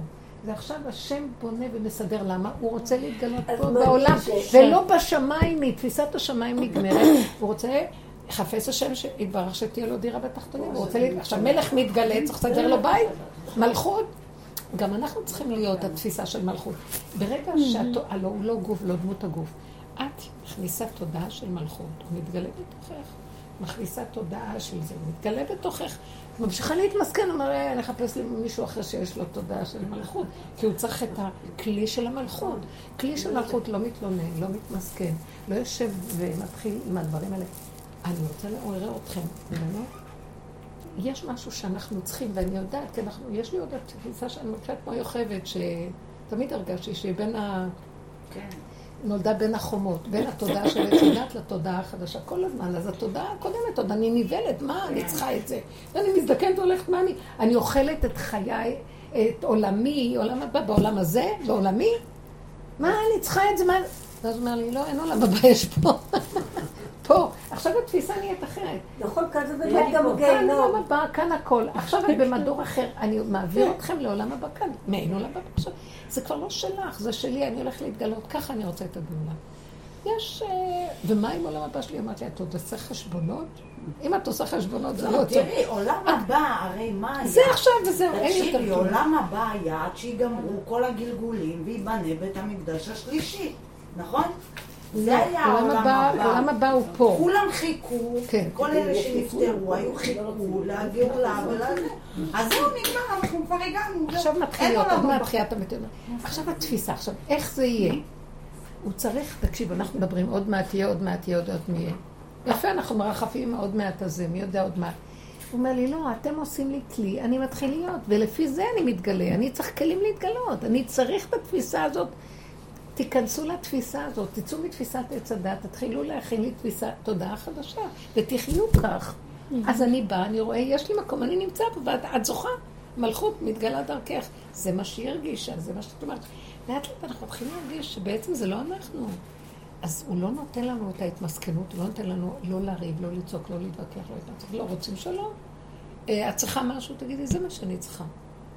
זה עכשיו השם בונה ומסדר. למה? הוא רוצה להתגלות פה בעולם, ולא בשמיים, תפיסת השמיים נגמרת. <coughs> הוא רוצה, חפש השם שיתברך שתהיה לו דירה בתחתונים. הוא רוצה, לה- עכשיו מלך מתגלה, צריך לסדר לו בית, מלכות. גם אנחנו צריכים להיות התפיסה של מלכות. ברגע <coughs> שאת... הלוא הוא לא גוף, לא דמות הגוף. את מכניסה תודעה של מלכות, הוא מתגלה בתוכך. מכניסה תודעה של זה, מתגלה בתוכך. ממשיכה להתמסכן, אומר, "אה, נחפש לי מישהו אחר שיש לו תודעה של מלכות. כי הוא צריך את הכלי של המלכות. כלי של מלכות לא מתלונן, לא מתמסכן, לא יושב ומתחיל עם הדברים האלה. אני רוצה לעורר אתכם, באמת. יש משהו שאנחנו צריכים, ואני יודעת, כי אנחנו, יש לי עוד תפיסה שאני מרגישה כמו יוכבת, שתמיד הרגשתי שהיא בין ה... כן. נולדה בין החומות, בין התודעה של עץ הדת לתודעה החדשה כל הזמן. אז התודעה הקודמת, עוד אני נבהלת, מה אני צריכה את זה? ואני מזדקנת והולכת, מה אני... אני אוכלת את חיי, את עולמי, עולם הבא, בעולם הזה, בעולמי? מה אני צריכה את זה? מה... ואז הוא אומר לי, לא, אין עולם הבא, יש פה. עכשיו התפיסה נהיית אחרת. נכון, כאן זה באמת גם כאן גיהנום. עולם הבא, כאן הכל. עכשיו את במדור אחר. אני מעביר אתכם לעולם הבא כאן. מעין עולם הבא עכשיו. זה כבר לא שלך, זה שלי, אני הולך להתגלות. ככה אני רוצה את הגאולה. יש... אה, ומה עם עולם הבא שלי? אמרתי את עוד עושה חשבונות? אם את עושה חשבונות, זה לא טוב. תראי, עולם הבא, הרי מה היה? זה עכשיו וזהו, אין יותר תקשיבי. עולם הבא היה עד שיגמרו כל הגלגולים וייבנה בית המקדש השלישי, נכון? זה היה עולם העולם הבא, הבא. עולם הבא הוא פה. כולם חיכו, כן. כל אלה שנפטרו היו חיכו לגאולה ולזה. אז זהו, נגמר, אנחנו כבר הגענו. עכשיו מתחיל להיות, עוד מעט. תחיית המתים. עכשיו התפיסה, עכשיו, איך זה יהיה? הוא צריך, תקשיב, אנחנו מדברים, עוד מעט יהיה, עוד מעט יהיה, עוד מעט יהיה. יפה, אנחנו מרחפים עוד מעט הזה, מי יודע עוד מעט. הוא אומר לי, לא, אתם עושים לי כלי, אני מתחיל להיות, ולפי זה אני מתגלה, אני צריך כלים להתגלות, אני צריך את התפיסה הזאת. תיכנסו לתפיסה הזאת, תצאו מתפיסת עץ הדת, תתחילו להכין לי תפיסה, תודעה חדשה, ותחיו כך. אז אני באה, אני רואה, יש לי מקום, אני נמצא פה, ואת את זוכה. מלכות מתגלה דרכך. זה מה שהיא הרגישה, זה מה שאת אומרת. לאט לאט אנחנו מתחילים להרגיש שבעצם זה לא אנחנו. אז הוא לא נותן לנו את ההתמסכנות, הוא לא נותן לנו לא לריב, לא לצעוק, לא להתווכח, לא להתנצח, לא רוצים שלום. אה, את צריכה משהו, תגידי, זה מה שאני צריכה.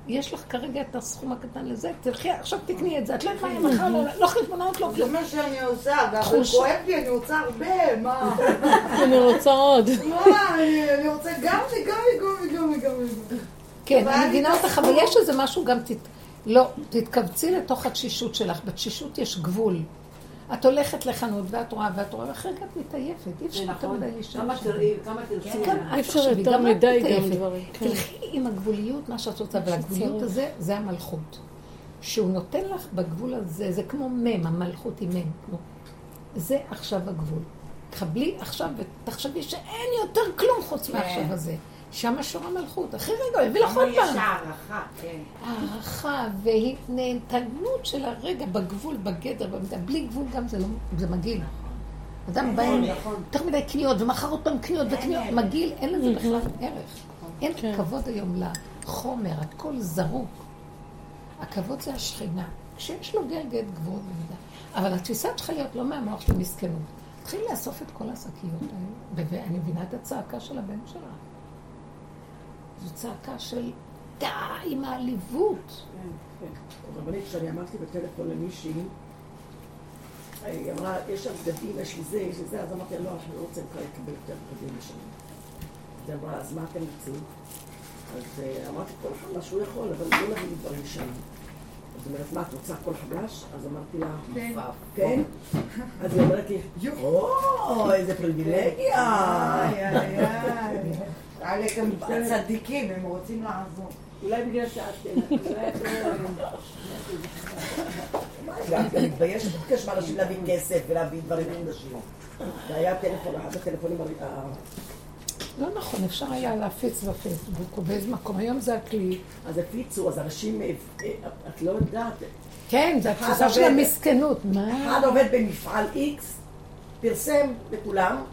יש לך כרגע את הסכום הקטן לזה, תלכי, עכשיו תקני את זה, את לא יודעת מה יהיה מחר, לא- לא חשבונות, לא זה כלום. מה שאני עושה, תחוש- כואב לי, אני רוצה הרבה, מה? <laughs> אני רוצה עוד. אני רוצה גם וגם וגם וגם וגם וגם. כן, אבל אני מבינה אותך. אבל יש איזה משהו גם. לא, תתכווצי לתוך התשישות שלך. בתשישות יש גבול. את הולכת לחנות ואת רואה ואת רואה, ואחרי רגע את מתעייפת. אי אפשר יותר נכון. מדי להישאר כמה. תראי, כמה תרצי. ממנה. את אי אפשר יותר מדי גם. דברים, כן. תלכי עם הגבוליות, מה שאת רוצה, אבל הגבוליות הזה, זה המלכות. שהוא נותן לך בגבול הזה, זה כמו מ', המלכות היא מ', כמו... זה עכשיו הגבול. קבלי עכשיו ותחשבי שאין יותר כלום חוץ מעכשיו הזה. שם שור המלכות. אחרי רגע, הוא יביא לך עוד יש פעם. הערכה, כן. הערכה והתנהגות של הרגע בגבול, בגדר, במידה. בלי גבול גם זה, לא, זה מגעיל. אדם בא עם יותר מדי קניות, ומחר עוד פעם קניות וקניות, מגעיל, אין לזה בכלל ערך. אין כן. כבוד היום לחומר, הכל זרוק. הכבוד זה השכינה. כשיש לו גלגל גבול במידה. אבל התפיסה צריכה להיות לא מהמוח של מסכנות. תתחיל לאסוף את כל השקיות האלה, ואני מבינה את הצעקה של הבן שלה. זו צעקה של די עם העליבות. כן, כן. רבנית, כשאני אמרתי בטלפון למישהי, היא אמרה, יש שם בגדים, יש לי זה, יש לי זה, אז אמרתי לה, לא, אנחנו לא רוצים כבר לקבל יותר בגדים משנה. אז היא אמרה, אז מה אתם רוצים? אז אה, אמרתי, כל אחד מה שהוא יכול, אבל לא נביא לי דברים. אז היא אומרת, מה, את רוצה הכל חדש? אז אמרתי לה, כן? אז היא אומרת לי, או, איזה פריבילגיה. איי. עליכם צדיקים, הם רוצים לעזור. אולי בגלל שאת... את לא- מתביישת לבקש מאנשים להביא כסף ולהביא דברים חדשים. זה היה טלפון, אחד הטלפונים לא נכון, אפשר היה להפיץ בפייסבוק או באיזה מקום. היום זה הכלי. אז הפיצו, אז אנשים, אה, אה, את לא יודעת, כן, זה התפיסה של המסכנות. מה? אחד עובד במפעל X, פרסם לכולם,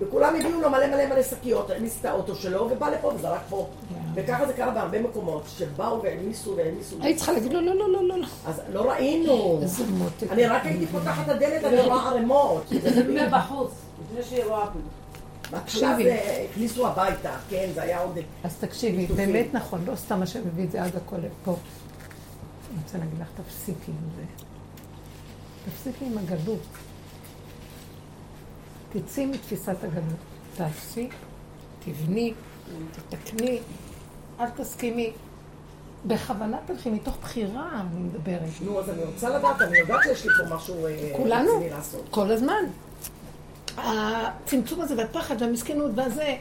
וכולם הביאו לו מלא מלא מלא שקיות, העמיס את האוטו שלו ובא לפה וזרק פה. וככה זה קרה בהרבה מקומות, שבאו והעמיסו והעמיסו. היית צריכה להגיד לו, לא, לא, לא, לא, לא. אז לא ראינו. איזה מותק. אני רק הייתי פותחת את הדלת, אני רואה ערימות. זה מבחוץ, לפני שהיא רואה. זה הכניסו הביתה, כן, זה היה עוד... אז תקשיבי. באמת נכון, לא סתם השם מביא את זה עד הכל לפה. אני רוצה להגיד לך, תפסיקי עם זה. תפסיקי עם הגלות. תצאי מתפיסת הגלות. תעשי, תבני, תתקני, אל תסכימי. בכוונה תלכי, מתוך בחירה אני מדברת. נו, אז אני רוצה לדעת, אני יודעת שיש לי פה משהו אה, כולנו, רציני לעשות. כל הזמן. הצמצום הזה והפחד והמסכנות והזה,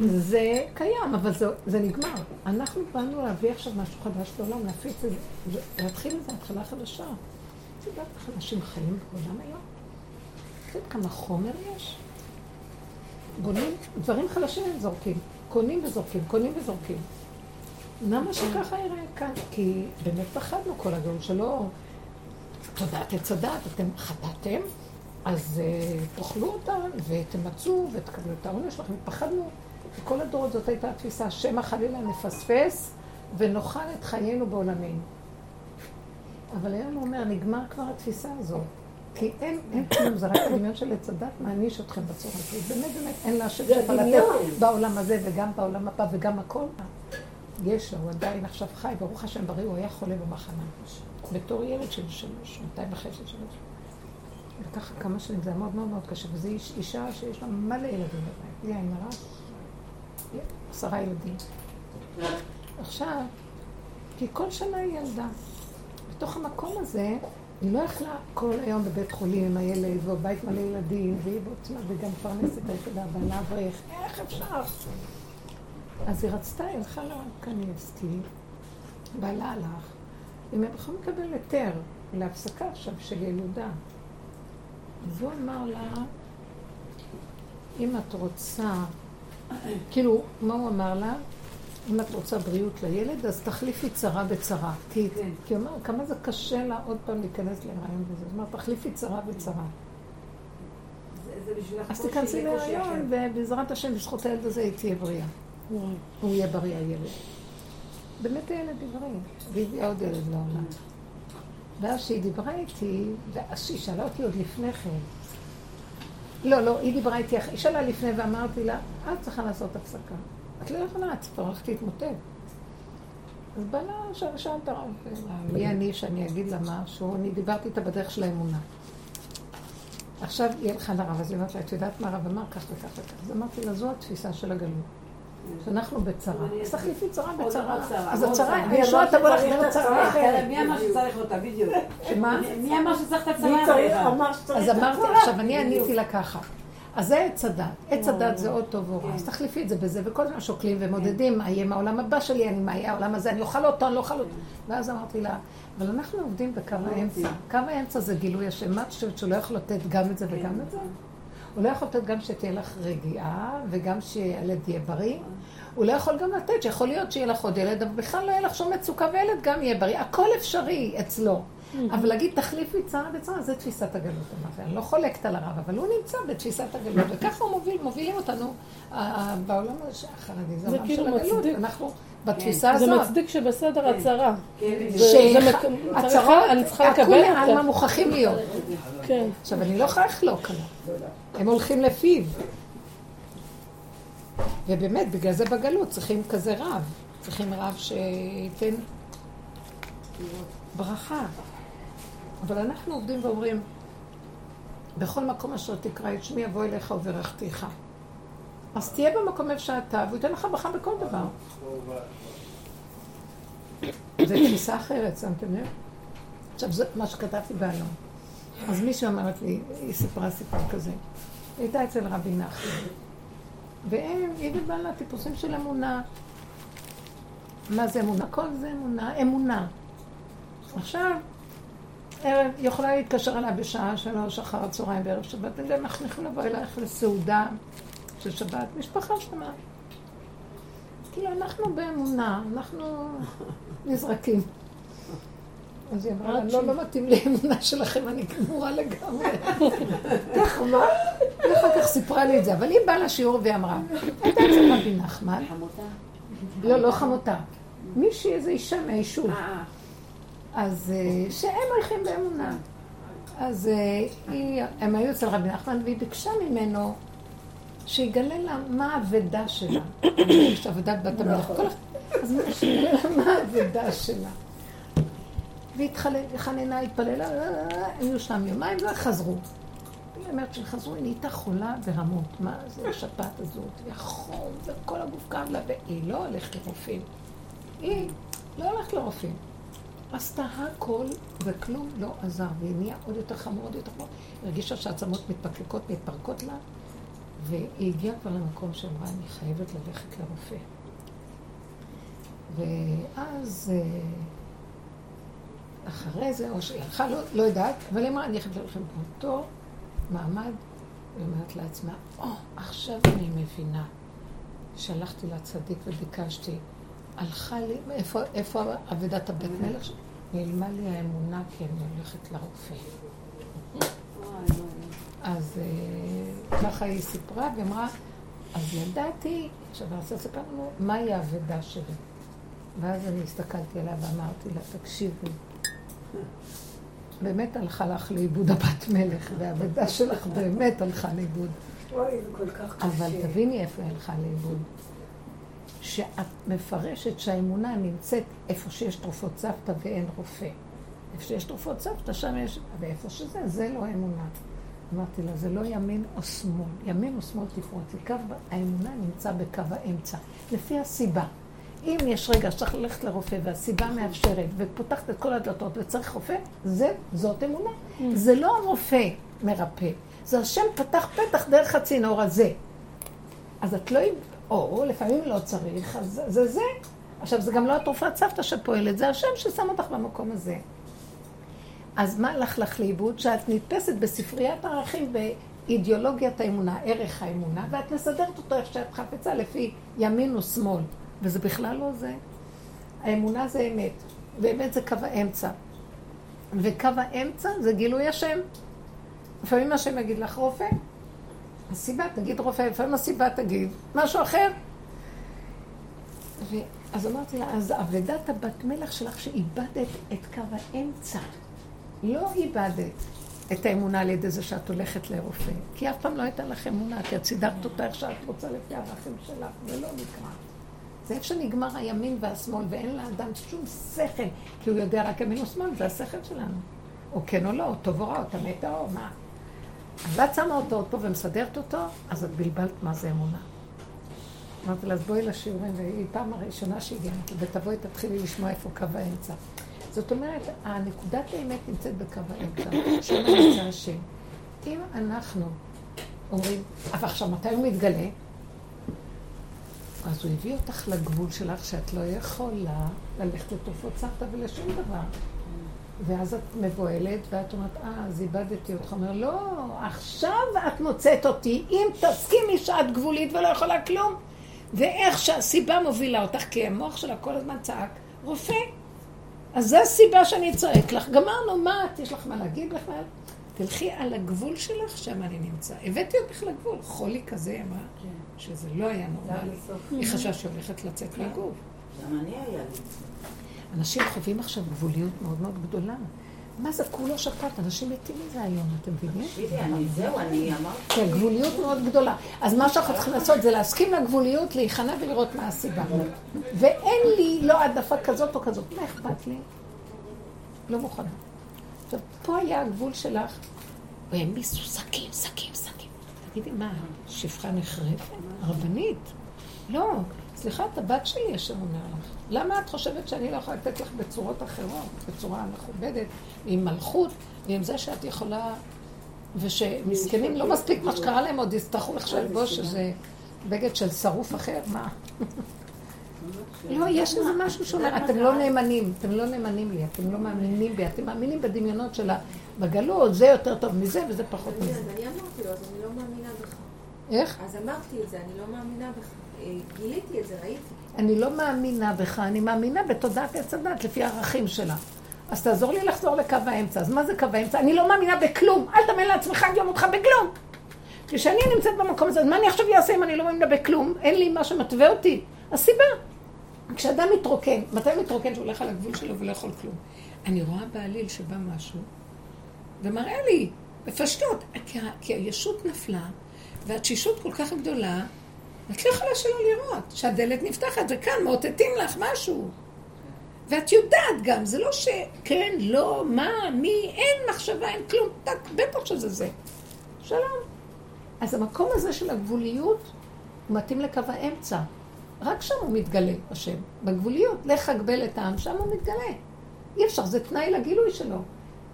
זה קיים, אבל זה, זה נגמר. אנחנו באנו להביא עכשיו משהו חדש בעולם, להפיץ את זה, להתחיל איזו התחלה חדשה. את יודעת איך אנשים חיים בעולם היום? יודעת כמה חומר יש? בונים, דברים חלשים הם זורקים. קונים וזורקים, קונים וזורקים. למה שככה יראה כאן? כי באמת פחדנו כל הגאול שלא... תודעת עץ הדת, אתם חטאתם, אז uh, תאכלו אותה ותמצו ותקבלו את העונש שלכם. פחדנו, וכל הדורות זאת הייתה התפיסה, שמא חלילה נפספס ונאכל את חיינו בעולמנו. אבל היום הוא אומר, נגמר כבר התפיסה הזאת. כי אין, אין כלום, זה רק הדמיון של עץ הדת מעניש אתכם בצורה הזאת. באמת, באמת, אין להשם זה שפע לתת. בעולם הזה וגם בעולם הבא וגם הכל. יש לו, הוא עדיין עכשיו חי, ברוך השם בריא, הוא היה חולה במחנה. בתור ילד של שלוש, שנתיים וחצי, שלוש. לקח כמה שנים, זה היה מאוד מאוד מאוד קשה, וזו איש, אישה שיש לה מלא ילדים בבית. היא עין הרע, עשרה ילדים. עכשיו, כי כל שנה היא ילדה. בתוך המקום הזה, היא לא יכלה כל היום בבית חולים עם הילד, ובבית מלא ילדים, והיא בעוצמה, וגם פרנסת היחידה, בעלה אברך, איך אפשר? אז היא רצתה, היא הלכה לקניבסקי, בעלה הלך, אם הם יכולים לקבל היתר להפסקה עכשיו של ילודה. אז הוא אמר לה, אם את רוצה, כאילו, מה הוא אמר לה? אם את רוצה בריאות לילד, אז תחליפי צרה בצרה. כי, כן. הוא אמר, כמה זה קשה לה עוד פעם להיכנס להיריון וזה. הוא אמר, תחליפי צרה בצרה. אז תיכנסי. להיריון, ובעזרת השם, בזכות הילד הזה היא תהיה בריאה. הוא יהיה בריא הילד. באמת הילד בריא, והביאה עוד ילד לעולם. ואז שהיא דיברה איתי, ואז שהיא שאלה אותי עוד לפני כן. לא, לא, היא דיברה איתי, היא שאלה לפני ואמרתי לה, את צריכה לעשות הפסקה. את לא יכולה, את הולכת להתמוטט. אז בא לה, שאל- שאלת הרב, מי אני שאני אגיד לה משהו? אני דיברתי איתה בדרך של האמונה. עכשיו היא הלכה לרב, אז היא אומרת לה, את יודעת מה הרב אמר? כך וכך וכך. אז אמרתי לה, זו התפיסה של הגלות. שאנחנו בצרה. אז תחליפי צרה בצרה. אז הצרה, צרה. הישועה תבוא לך דרך את צרה. אחרת. מי אמר שצריך אותה, בדיוק. שמה? מי- אמר שצריך את מי הצרה? אז את אמרתי. עכשיו אני עניתי לה ככה. אז זה עץ הדת. עץ הדת זה עוד טוב ורע. כן. אז תחליפי את זה בזה, וכל הזמן שוקלים ומודדים, מה יהיה מהעולם הבא שלי, אני מה יהיה העולם הזה, אני אוכל אותו, אני לא אוכל אותו. ואז אמרתי לה, אבל אנחנו עובדים בקו האמצע. קו האמצע זה גילוי השם. מה את חושבת שהוא לא יכול לתת גם את זה וגם את זה? הוא לא יכול לתת גם שתהיה לך רגיעה, וגם שהילד יהיה בריא. הוא לא יכול גם לתת, שיכול להיות שיהיה לך עוד ילד, אבל בכלל לא יהיה לך שום מצוקה, וילד גם יהיה בריא. הכל אפשרי אצלו. אבל להגיד, תחליפי צרה בצרה, זה תפיסת הגלות. אני לא חולקת על הרב, אבל הוא נמצא בתפיסת הגלות, וככה הוא מוביל, מובילים אותנו בעולם הזה החרדי. זה זה עולם כאילו של הגלות. מצדיק. אנחנו בתפיסה זה הזאת. מצדיק שבסדר הצהרה. כן. זה- זה שהצרות, צריכה- אני צריכה לקבל הכולי אותה. עלמא מוכרחים להיות. כן. עכשיו, אני לא יכולה לחלוק עליו. הם הולכים לפיו. ובאמת, בגלל זה בגלות צריכים כזה רב. צריכים רב שייתן ברכה. אבל אנחנו עובדים ואומרים, בכל מקום אשר תקרא את שמי אבוא אליך וברכתיך. אז תהיה במקום איפה שאתה, והוא ייתן לך ברכה בכל דבר. זו תפיסה אחרת, שמתם לב? עכשיו, זה מה שכתבתי בעלון. אז מישהו אמרת לי, היא סיפרה סיפור כזה. היא הייתה אצל רבי נחמן. והם, היא ובעלה טיפוסים של אמונה. מה זה אמונה? כל זה אמונה, אמונה. עכשיו, ערב, יכולה להתקשר אליי בשעה שלוש אחר הצהריים בערב שבת, וגם אנחנו יכולים לבוא אלייך לסעודה של שבת, משפחה שלמה. כאילו, אנחנו באמונה, אנחנו נזרקים. אז היא אמרה לא, לא מתאים לי אמונה שלכם, אני גמורה לגמרי. ככה, מה? ואחר כך סיפרה לי את זה, אבל היא באה לשיעור והיא אמרה, הייתה אצל רבי נחמן, חמותה? לא, לא חמותה, מישהי, איזו אישה מהיישוב, אה, אה. אז אה, שהם הולכים באמונה. אז אה, היא, הם היו אצל רבי נחמן, והיא ביקשה ממנו שיגלה לה מה האבדה שלה. יש אבדת בת המלך. כל אחד- אז מה שיגלה לה מה האבדה שלה. והתחננה, התפללה, הם היו שם יומיים וחזרו. היא אומרת שחזרו, היא נהייתה חולה ברמות. מה זה השפעת הזאת, והחום, וכל הגוף כאב לה, והיא לא הולכת לרופאים. היא לא הולכת לרופאים. עשתה הכל וכלום לא עזר, והיא נהיה עוד יותר חמור, עוד יותר חמור. היא הרגישה שהעצמות מתפקקות, מתפרקות לה, והיא הגיעה כבר למקום שאמרה, אני חייבת ללכת לרופא. ואז אה, אחרי זה, או שהיא הלכה, לא, לא יודעת, אבל היא אמרה, אני חייבת ללכת באותו מעמד, היא אומרת לעצמה, או, oh, עכשיו אני מבינה. שלחתי לצדיק וביקשתי, הלכה לי, איפה, איפה אבדת הבית מלך? נעלמה לי האמונה כי אני הולכת לרופא. אז אה, ככה היא סיפרה ואמרה, אז ידעתי, עכשיו רוצה לספר לנו, מהי האבדה שלי. ואז אני הסתכלתי עליה ואמרתי לה, תקשיבי, באמת הלכה לך לאיבוד הבת מלך, והאבדה שלך באמת הלכה לאיבוד. אבל תביני איפה הלכה לאיבוד. שאת מפרשת שהאמונה נמצאת איפה שיש תרופות סבתא ואין רופא. איפה שיש תרופות סבתא, שם יש... ואיפה שזה, זה לא האמונה. אמרתי לה, זה לא ימין או שמאל. ימין או שמאל תפרוצי. קו האמונה נמצא בקו האמצע. לפי הסיבה. אם יש רגע שצריך ללכת לרופא והסיבה מאפשרת ופותחת את כל הדלתות וצריך רופא, זה, זאת אמונה. זה לא הרופא מרפא, זה השם פתח פתח דרך הצינור הזה. אז את לא... או לפעמים לא צריך, אז זה זה. עכשיו, זה גם לא התרופת סבתא שפועלת, זה השם ששם אותך במקום הזה. אז מה הלך לך לאיבוד? שאת נתפסת בספריית ערכים באידיאולוגיית האמונה, ערך האמונה, ואת מסדרת אותו איך שאת חפצה לפי ימין ושמאל. וזה בכלל לא זה. האמונה זה אמת, ואמת זה קו האמצע. וקו האמצע זה גילוי השם. לפעמים השם יגיד לך רופא, הסיבה תגיד רופא, לפעמים הסיבה תגיד משהו אחר. אז אמרתי לה, אז אבדת הבת מלך שלך שאיבדת את קו האמצע. לא איבדת את האמונה על ידי זה שאת הולכת לרופא. כי אף פעם לא הייתה לך אמונה, כי את סידרת אותה איך שאת רוצה לפי הערכים שלך, ולא נקרא. זה איפה שנגמר הימין והשמאל, ואין לאדם שום שכל, כי הוא יודע רק ימין ושמאל, זה השכל שלנו. או כן או לא, או טוב או רע, או טמא טהור, מה? אז את שמה אותו פה ומסדרת אותו, אז את בלבלת מה זה אמונה. אמרתי לה, אז בואי לשיעורים, והיא פעם הראשונה שהגיעה, ותבואי תתחילי לשמוע איפה קו האמצע. זאת אומרת, הנקודת האמת נמצאת בקו האמצע, שם נמצא השם. אם אנחנו אומרים, אבל עכשיו מתי הוא מתגלה? אז הוא הביא אותך לגבול שלך שאת לא יכולה ללכת לתרופות סבתא ולשום דבר. ואז את מבוהלת, ואת אומרת, אה, אז איבדתי אותך. אומר, לא, עכשיו את מוצאת אותי, אם תסכימי שאת גבולית ולא יכולה כלום. ואיך שהסיבה מובילה אותך, כי המוח שלה כל הזמן צעק, רופא. אז זו הסיבה שאני צועק לך. גמרנו, מה את, יש לך מה להגיד בכלל? תלכי על הגבול שלך, שם אני נמצא. הבאתי אותך לגבול. חולי כזה, היא אמרה, שזה לא היה נורמלי. היא חשבה שהיא הולכת לצאת מהגוף. גם אני היה לי. אנשים חווים עכשיו גבוליות מאוד מאוד גדולה. מה זה כולו שפט? אנשים מתים מזה היום, אתם מבינים? תקשיבי, אני, זהו, אני אמרתי... כן, גבוליות מאוד גדולה. אז מה שאנחנו צריכים לעשות זה להסכים לגבוליות, להיכנע ולראות מה הסיבה. ואין לי לא העדפה כזאת או כזאת. מה אכפת לי? לא מוכנה. עכשיו, פה היה הגבול שלך, והעמיסו שקים, שקים, שקים. תגידי, מה, שפחה נחרפת? הרבנית? לא. סליחה, את הבת שלי, השם אומר לך. למה את חושבת שאני לא יכולה לתת לך בצורות אחרות, בצורה מכובדת, עם מלכות, ועם זה שאת יכולה... ושמסכנים לא מספיק מה שקרה להם, עוד יצטרכו לך ללבוש איזה בגד של שרוף אחר, מה? לא, יש איזה משהו שאומר, אתם לא נאמנים, אתם לא נאמנים לי, אתם לא מאמינים בי, אתם מאמינים בדמיונות של בגלות, זה יותר טוב מזה וזה פחות מזה. אז אני אמרתי לו, אז אני לא מאמינה בך. איך? אז אמרתי את זה, אני לא מאמינה בך. אה, גיליתי את זה, ראיתי. אני לא מאמינה בך, אני מאמינה בתודעת עץ הדת לפי הערכים שלה. אז תעזור לי לחזור לקו האמצע. אז מה זה קו האמצע? אני לא מאמינה בכלום. אל תאמין לעצמך גם אותך בכלום. כשאני נמצאת במקום הזה, אז מה אני עכשיו אעשה אם אני לא מאמינה בכלום? אין לי מה שמתווה אותי. הסיבה. כשאדם מתרוקן, מתי מתרוקן שהוא הולך על הגבול שלו ולא יכול כלום? אני רואה בעליל שבא משהו, ומראה לי, בפשטות, כי הישות נפלה, והתשישות כל כך גדולה, את לא יכולה שלא לראות שהדלת נפתחת, וכאן מאותתים לך משהו. ואת יודעת גם, זה לא שכן, לא, מה, מי, אין מחשבה, אין כלום, טק, בטח שזה זה. שלום. אז המקום הזה של הגבוליות הוא מתאים לקו האמצע. רק שם הוא מתגלה, השם. בגבוליות, לך הגבל את העם, שם הוא מתגלה. אי אפשר, זה תנאי לגילוי שלו.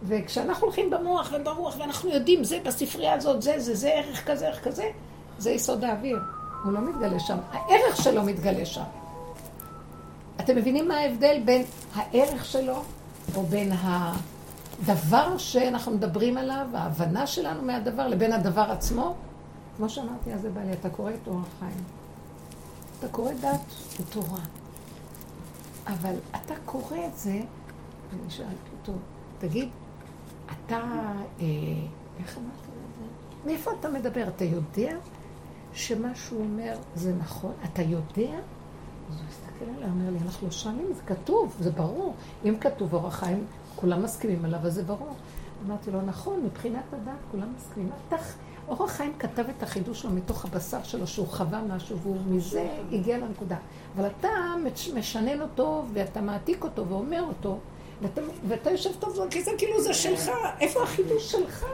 וכשאנחנו הולכים במוח וברוח, ואנחנו יודעים, זה בספרייה הזאת, זה, זה, זה, ערך כזה, ערך כזה, זה יסוד האוויר. הוא לא מתגלה שם. הערך שלו מתגלה שם. אתם מבינים מה ההבדל בין הערך שלו, או בין הדבר שאנחנו מדברים עליו, ההבנה שלנו מהדבר, לבין הדבר עצמו? כמו שאמרתי, אז זה בא לי, אתה קורא את אורח חיים. אתה קורא דת ותורה. אבל אתה קורא את זה, ואני שאלתי אותו, תגיד, אתה, אה, איך אמרת את זה? מאיפה אתה מדבר? אתה יודע שמה שהוא אומר זה נכון? אתה יודע? אז הוא הסתכל עליי, אומר לי, אנחנו לא שואלים, זה כתוב, זה ברור. אם כתוב אורח חיים, כולם מסכימים עליו, אז זה ברור. אמרתי לו, נכון, מבחינת הדת כולם מסכימים. אתה, אורח חיים כתב את החידוש שלו מתוך הבשר שלו, שהוא חווה משהו, והוא מזה הגיע לנקודה. אבל אתה משנן אותו, ואתה מעתיק אותו ואומר אותו, ואתה, ואתה יושב טוב, כי זה כאילו זה שלך, איפה החידוש שלך?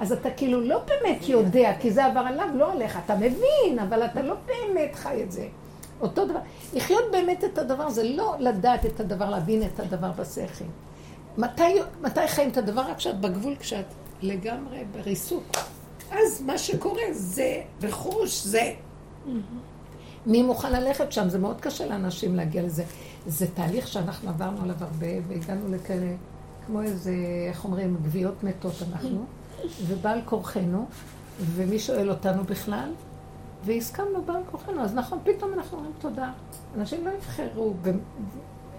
אז אתה כאילו לא באמת יודע, כי זה עבר עליו, לא עליך. אתה מבין, אבל אתה לא באמת חי את זה. אותו דבר. לחיות באמת את הדבר זה לא לדעת את הדבר, להבין את הדבר בשכל. מתי, מתי חיים את הדבר? רק כשאת בגבול, כשאת לגמרי בריסוק. אז מה שקורה זה בחוש, זה. מי מוכן ללכת שם? זה מאוד קשה לאנשים להגיע לזה. זה תהליך שאנחנו עברנו עליו הרבה, והגענו לכאלה, כמו איזה, איך אומרים, גוויות מתות אנחנו, ובעל כורחנו, ומי שואל אותנו בכלל? והסכמנו בעל כורחנו, אז נכון, פתאום אנחנו אומרים תודה. אנשים לא יבחרו.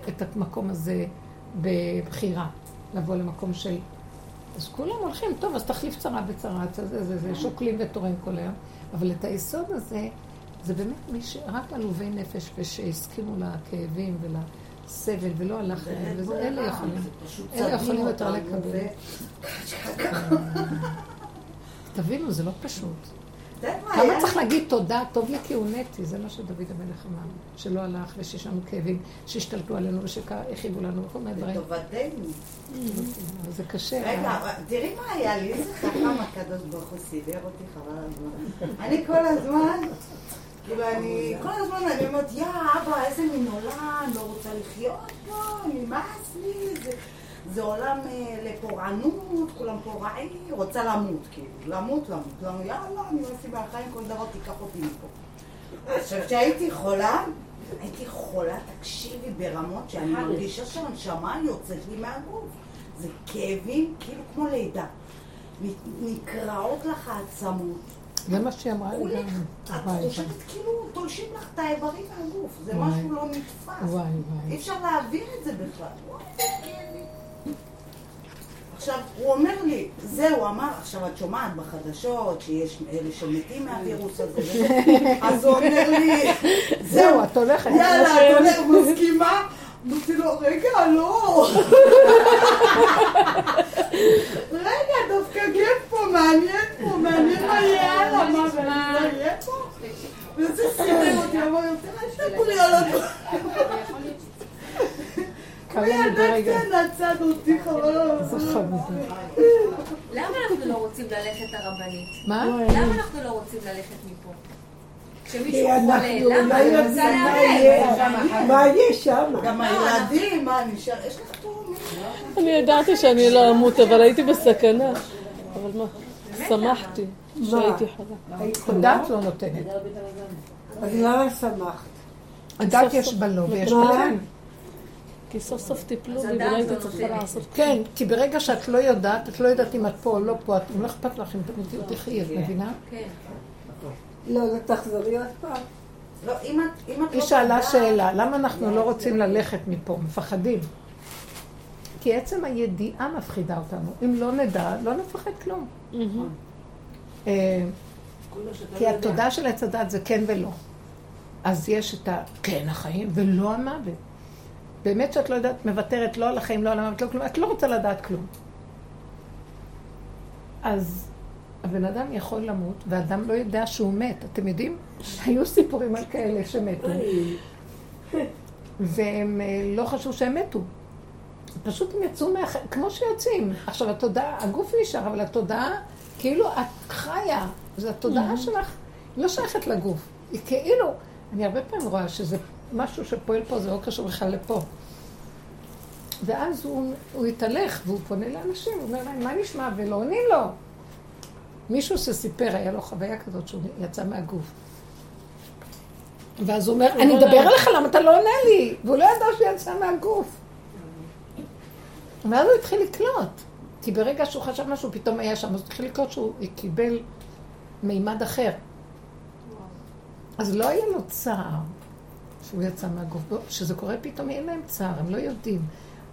את המקום הזה בבחירה, לבוא למקום של... אז כולם הולכים, טוב, אז תחליף צרה בצרה, זה, זה, זה, זה, שוקלים ותורם כל היום. אבל את היסוד הזה, זה באמת מי ש... רק עלובי נפש ושהסכימו לכאבים ולסבל ולא הלך להם, וזה אלה יכולים, אלה יכולים יותר לקבל. <laughs> תבינו, זה לא פשוט. כמה צריך להגיד תודה, טוב לי כי הונאתי, זה מה שדוד המלך אמר, שלא הלך ושיש לנו כאבים שהשתלטו עלינו ושהכאיבו לנו וכל מיני דברים. לטובתנו. זה קשה. רגע, תראי מה היה לי, איזה חכם הקדוש ברוך הוא סידר אותי חבל הזמן. אני כל הזמן, כאילו אני, כל הזמן אני אומרת, יא אבא, איזה מין עולם, לא רוצה לחיות פה, נמאס לי, זה... זה עולם אה, לפורענות, כולם פורעים, רוצה למות, כאילו, למות, למות, למות, יאללה, אני עושה מהחיים, כל דבר תיקח אותי מפה. עכשיו, כשהייתי חולה, הייתי חולה, תקשיבי, ברמות שאני מרגישה שהנשמה יוצאת לי מהגוף. זה כאבים, כאילו כמו לידה. נקרעות לך העצמות. זה מה שהיא אמרה לי גם. את חושבת כאילו תולשים לך את האיברים מהגוף, זה משהו לא נתפס. אי אפשר להבין את זה בכלל. וואי. עכשיו, הוא אומר לי, זהו, אמר, עכשיו את שומעת בחדשות שיש אלה שמתים מהווירוס הזה, <laughs> אז הוא אומר לי, זהו, את הולכת. יאללה, את הולכת, מסכימה? אמרתי לו, רגע, לא. <laughs> רגע, מעניין פה, מעניין מה יהיה הלאה, מה, יהיה פה? וזה סידר אותי, אמר, יותר תשתקו לי על הדבר. <laughs> ילדה קטנה צד אותי חבל. למה אנחנו לא רוצים ללכת הרבנית? מה? למה אנחנו לא רוצים ללכת מפה? כשמישהו כי חולה, אנחנו למה? לא אני יודעים רוצה מה. יהיה, מה יהיה שם. גם הילדים, מה, נשאר, יש לך פה... אני ידעתי שאני לא אמות, אבל הייתי בסכנה. אבל מה, שמחתי שהייתי חולה. הדת לא נותנת. אז למה שמחת? הדת יש בה לא ויש בה כן. כי סוף סוף טיפלו אז בי ולא הייתי לא צריכה נותנת. לעשות כן, כי ברגע שאת לא יודעת, את לא יודעת אם את פה או לא פה, את לא אכפת לך אם תחי, את מבינה? כן. לא, לא תחזרי עוד פעם. לא, אם את... אם היא לא שאלה שאלה, למה אנחנו לא רוצים ללכת מפה? מפחדים. כי עצם הידיעה מפחידה אותנו. אם לא נדע, לא נפחד כלום. אה, כי התודעה של עץ הדת זה כן ולא. אז יש את הכן החיים ולא המוות. באמת שאת לא יודעת, מוותרת לא על החיים, לא על המוות, לא כלום, את לא רוצה לדעת כלום. אז הבן אדם יכול למות, ואדם לא יודע שהוא מת. אתם יודעים? היו סיפורים על כאלה שמתו, והם אה, לא חשבו שהם מתו. פשוט הם יצאו מה... כמו שיוצאים. עכשיו, התודעה, הגוף נשאר, אבל התודעה, כאילו את חיה. זו התודעה שלך, היא לא שייכת לגוף. היא כאילו, אני הרבה פעמים רואה שזה משהו שפועל פה, זה לא קשור בכלל לפה. ואז הוא, הוא התהלך, והוא פונה לאנשים, הוא אומר להם, מה נשמע? ולא עונים לו. מישהו שסיפר, היה לו חוויה כזאת שהוא יצא מהגוף. ואז הוא אומר, אני מדבר אליך, למה אתה לא עונה לי? והוא לא ידע שהוא יצא מהגוף. ואז הוא התחיל לקלוט. כי ברגע שהוא חשב משהו, פתאום היה שם, אז הוא התחיל לקלוט שהוא קיבל מימד אחר. אז לא היה לו צער שהוא יצא מהגוף. כשזה קורה פתאום, אין להם צער, הם לא יודעים.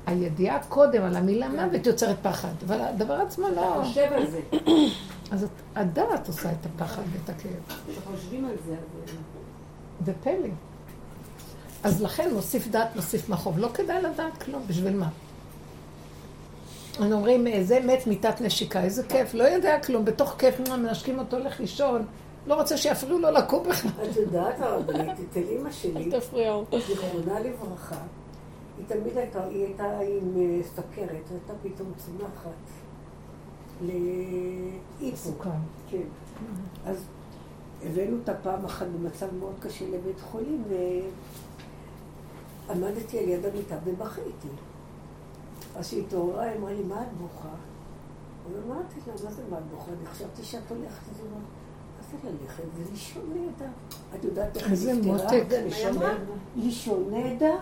הידיעה קודם על המילה מוות יוצרת פחד, אבל הדבר עצמו לא... אתה חושב על זה. אז הדעת עושה את הפחד ואת הכאב. כשחושבים על זה, אז... זה פלא. אז לכן מוסיף דעת, מוסיף מחוב. לא כדאי לדעת כלום, בשביל מה? אנחנו אומרים, אה, זה מת מיתת נשיקה, איזה כיף, לא יודע כלום, בתוך כיף מנשקים אותו, הולך לישון, לא רוצה שיפריעו לו לקום בכלל. את יודעת, הרבנית, אצל אימא שלי, אל תפריעו. זיכרונה לברכה, היא תמיד הייתה, היא הייתה עם אה, סכרת, הייתה פתאום צומחת לאיפוק. כן. אז הבאנו אותה פעם אחת במצב מאוד קשה לבית חולים, ועמדתי על יד המיטה ובכיתי. אז כשהיא התעוררה, היא אמרה לי, מה את בוכה? אז אמרתי לה, מה זה מה את בוכה? אני חשבתי שאת הולכת. אז היא אמרה, מה זה ללכת? זה לישון נהדר. את יודעת איך היא נפטרה? לישון נהדר. לישון נהדר?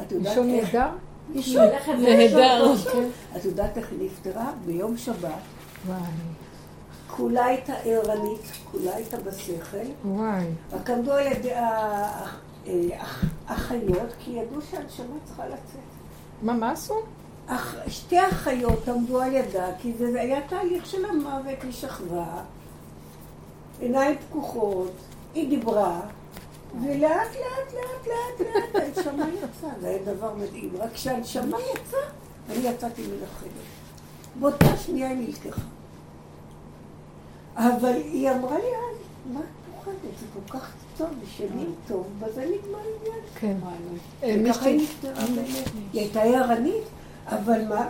את יודעת לישון איך... נהדר? לישון. נהדר. כן. את יודעת איך היא נפטרה? ביום שבת. וואי, כולה הייתה ערנית, כולה הייתה בשכל, וואי. רק עמדו על ידי האח- אה, כי ידעו שהנשמה צריכה לצאת. מה, מה עשו? אח, שתי אחיות עמדו על ידה, כי זה היה תהליך של המוות, היא שכבה, עיניים פקוחות, היא דיברה, ולאט לאט לאט לאט לאט הנשמה יצאה, זה היה דבר מדהים. רק כשהנשמה יצאה, אני יצאתי מן החדר. באותה שנייה היא נלקחה. אבל היא אמרה לי אז, מה את פוחדת? זה כל כך טוב, ישנים טוב, בזה נגמר העניין. כן. אה, וככה היא מישהי- נפטרה באמת. היא הייתה ערנית, אבל מה?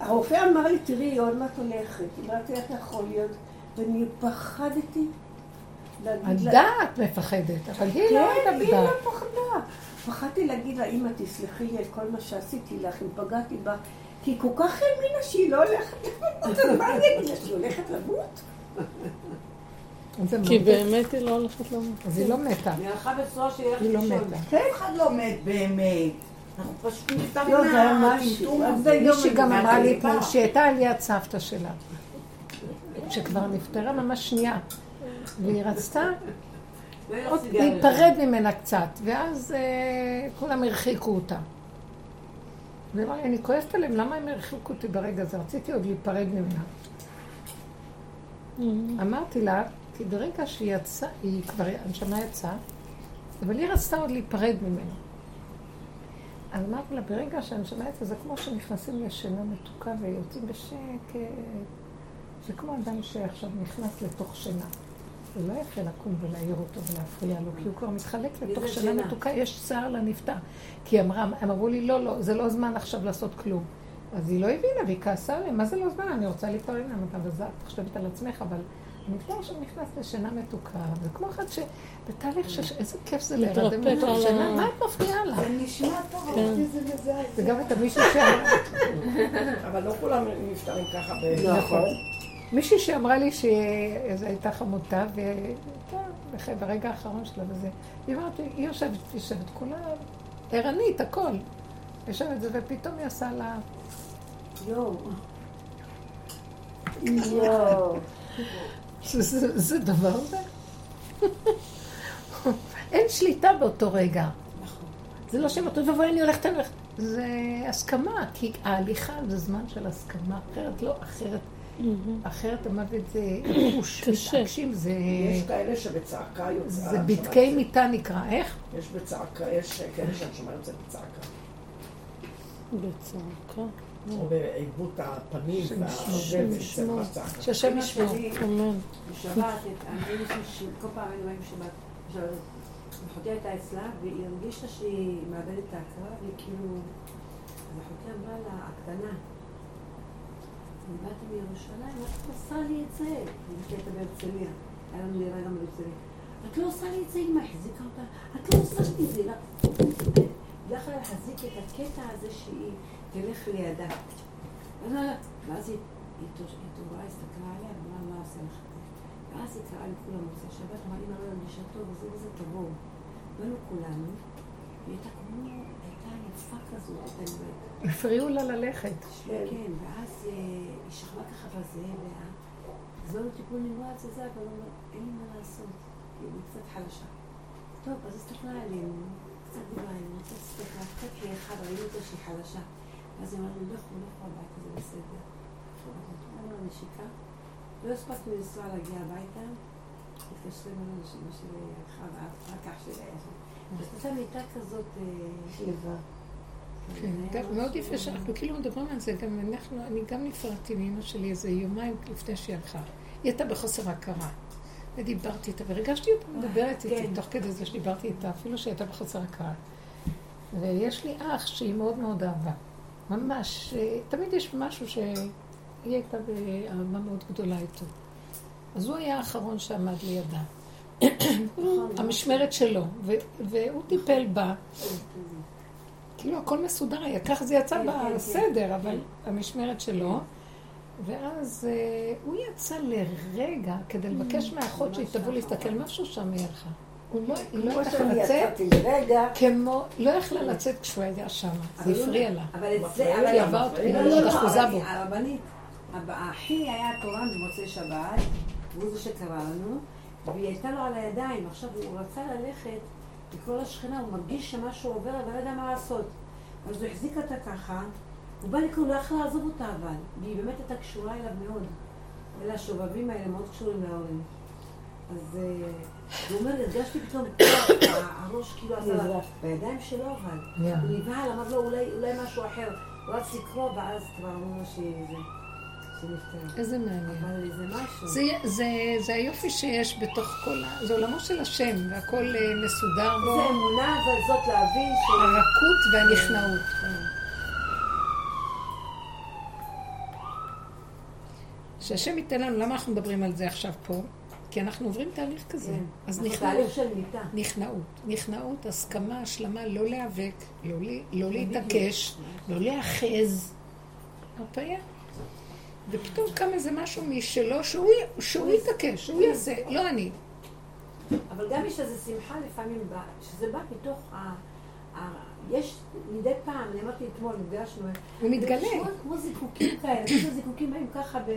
הרופא אמר לי, תראי, היא עוד מעט הולכת. אמרתי, איך יכול להיות? ואני פחדתי להגיד לה... הדעת מפחדת, אבל היא לא כן, הייתה היא לא בדעת. פחדה. פחדתי להגיד לה, אמא, תסלחי לי על כל מה שעשיתי לך, אם פגעתי בה. כי היא כל כך האמינה שהיא לא הולכת למות, אז <laughs> מה אני אגיד לה, שהיא הולכת למות? כי באמת היא לא הולכת למות. אז היא לא מתה, היא הלכה בצורה שהיא הולכת היא לא לישון. מתה. אף אחד לא מת באמת. אנחנו פשוט נפטרים לא, מהטמטום. הזה. מישהי גם אמרה לי. אתמול שהיא הייתה על יד סבתא שלה, שכבר נפטרה ממש שנייה, והיא רצתה עוד סיגריה. להיפרד ממנה קצת, ואז אה, כולם הרחיקו אותה. והיא אמרה לי, אני כועסת עליהם, למה הם הרחיקו אותי ברגע הזה? רציתי עוד להיפרד ממנה. אמרתי לה, כי ברגע שהיא יצאה, היא כבר, הנשמה יצאה, אבל היא רצתה עוד להיפרד ממנו. אמרתי לה, ברגע שהנשמה יצאה, זה כמו שנכנסים לשינה מתוקה ויוצאים בשקט. זה כמו אדם שעכשיו נכנס לתוך שינה. זה לא יפה לקום ולהעיר אותו ולהפריע לו, כי הוא כבר מתחלק לתוך זה שינה? מתוקה, יש צער לנפטר. כי אמרה, הם אמרו לי, לא, לא, זה לא זמן עכשיו לעשות כלום. אז היא לא הבינה והיא כעסה עליהם, מה זה לא זמן? אני רוצה אתה וזה, את חושבת על עצמך, אבל הנפטר עכשיו נכנס לשינה מתוקה, זה כמו אחד שבתהליך של איזה כיף זה להירדם לתוך על שינה, מה את מפריעה לה? זה נשמע טוב, כן. אותי זה מזעזע. וגם את המישהי שאמרה, <laughs> אבל לא כולם נפטרים ככה ב... נכון. מישהי שאמרה לי שזו הייתה חמותה, והייתה ברגע האחרון שלה וזה, היא אמרת היא יושבת, יושבת כולה ערנית, הכל. יושבת זה, ופתאום היא עשה לה... יואו. יואו. זה- זה זה דבר זה? אין שליטה באותו רגע. זה לא שם אותו ובואי אני הולכת, אני הולכת. זה הסכמה, כי ההליכה זה זמן של הסכמה, אחרת לא, אחרת, אחרת המוות זה ייאוש. מתעקשים, זה... יש כאלה שבצעקה יוצאה. זה בדקי. מיטה נקרא, איך? יש בצעקה, יש כאלה שהנשמה יוצאת בצעקה. בצעקה. בעיבוד הפנים. שהשם ישמור. אמן. בשבת, אני שכל פעם היינו באים בשבת. עכשיו, אחותי הייתה אצלה, והיא הרגישה שהיא מאבדת את ההכרה, והיא כאילו... אז אחותי אמרה לה, הקטנה, אני באתי מירושלים, את עושה לי את זה. היא הייתה בהרצליה, היה לנו דירה גם בהרצליה. את לא עושה לי את זה, אמא החזיקה אותה, את לא עושה לי את זה. לא יכולה להחזיק את הקטע הזה שהיא תלך לידה. ואז היא התעוררה, הסתכלה עליה, ואמרה, מה עושה לך? ואז היא קראה לכולם מוצאי שבת, אמרה, אמא לא הרגישה טוב, וזה וזה תבואו. באנו כולנו, והיא הייתה כמו, הייתה יפה כזו. הפריעו לה ללכת. כן, ואז אה, היא שכבה ככה בזה, והזמנו טיפול נמרץ וזה, אבל אין לי מה לעשות, כי היא קצת חלשה. טוב, אז הסתכלה עלינו, קצת דיברה עלינו, קצת הסתכלה, קצת כאחד, ראינו אותה שהיא חלשה. אז היא אמרה לנו, לכו, לכו הביתה, זה בסדר. אמרנו נשיקה, לא הספקנו לנסוע להגיע הביתה, התקשרים אלינו שאמא שלי הלכה, רק אח שלי היה שם. אז הייתה מיטה כזאת... אה, שלווה. כן, מאוד יפה שאנחנו כאילו מדברים על זה, גם אנחנו, אני גם נפרדתי מאמא שלי איזה יומיים לפני שהיא הלכה. היא הייתה בחוסר הכרה. ודיברתי איתה, והרגשתי אותה מדברת איתי, תוך כדי זה שדיברתי איתה, אפילו שהיא הייתה בחוסר הכרה. ויש לי אח שהיא מאוד מאוד אהבה. ממש, תמיד יש משהו שהיא הייתה באהבה מאוד גדולה איתו. אז הוא היה האחרון שעמד לידה. המשמרת שלו, והוא טיפל בה. כאילו הכל מסודר היה, ככה זה יצא בסדר, אבל המשמרת שלו. ואז הוא יצא לרגע כדי לבקש מהאחות שהיא תבוא להסתכל, משהו שם היא הלכה. לא, היא לא יכלה לצאת, כמו, לא יכלה לצאת כשהוא היה שם, זה הפריע לה. אבל את זה, אבל היא עברה אותו, היא לא אחוזה בו. הרבנית, האחי היה תורן במוצאי שבת, והוא זה שקרא לנו, והיא הייתה לו על הידיים, עכשיו הוא רצה ללכת לקרוא לשכנה, הוא מרגיש שמשהו עובר, אבל לא יודע מה לעשות. אז הוא החזיק אותה ככה, הוא בא לקרוא, הוא לא יכול לעזוב אותה אבל, והיא באמת הייתה קשורה אליו מאוד. אלה השובבים האלה מאוד קשורים להורים. אז הוא אומר, הרגשתי פתאום, <coughs> הראש כאילו עשה לה, בידיים שלו אבל. הוא נבהל, אמר לו, אולי משהו אחר. הוא רץ לקרוא, ואז כבר אמרו לו שזה... איזה מעניין. אבל זה משהו. זה היופי שיש בתוך כל ה... זה עולמו של השם, והכל מסודר בו. זה אמונה, אבל זאת להבין ש... הרכות והנכנעות. שהשם ייתן לנו, למה אנחנו מדברים על זה עכשיו פה? כי אנחנו עוברים תהליך כזה. כן. אז נכנעות. נכנעות. נכנעות, הסכמה, השלמה, לא להיאבק, לא, ל- לא להתעקש, לא להיאחז. הרפאיה. ופתאום קם איזה משהו משלו שהוא יתעקש, שהוא יעשה, לא אני. אבל גם יש איזו שמחה לפעמים, שזה בא מתוך ה... יש מדי פעם, אני אמרתי אתמול, נפגשנו, הוא מתגלה. זה כמו זיקוקים כאלה, <coughs> כאילו זיקוקים באים ככה ב... ככה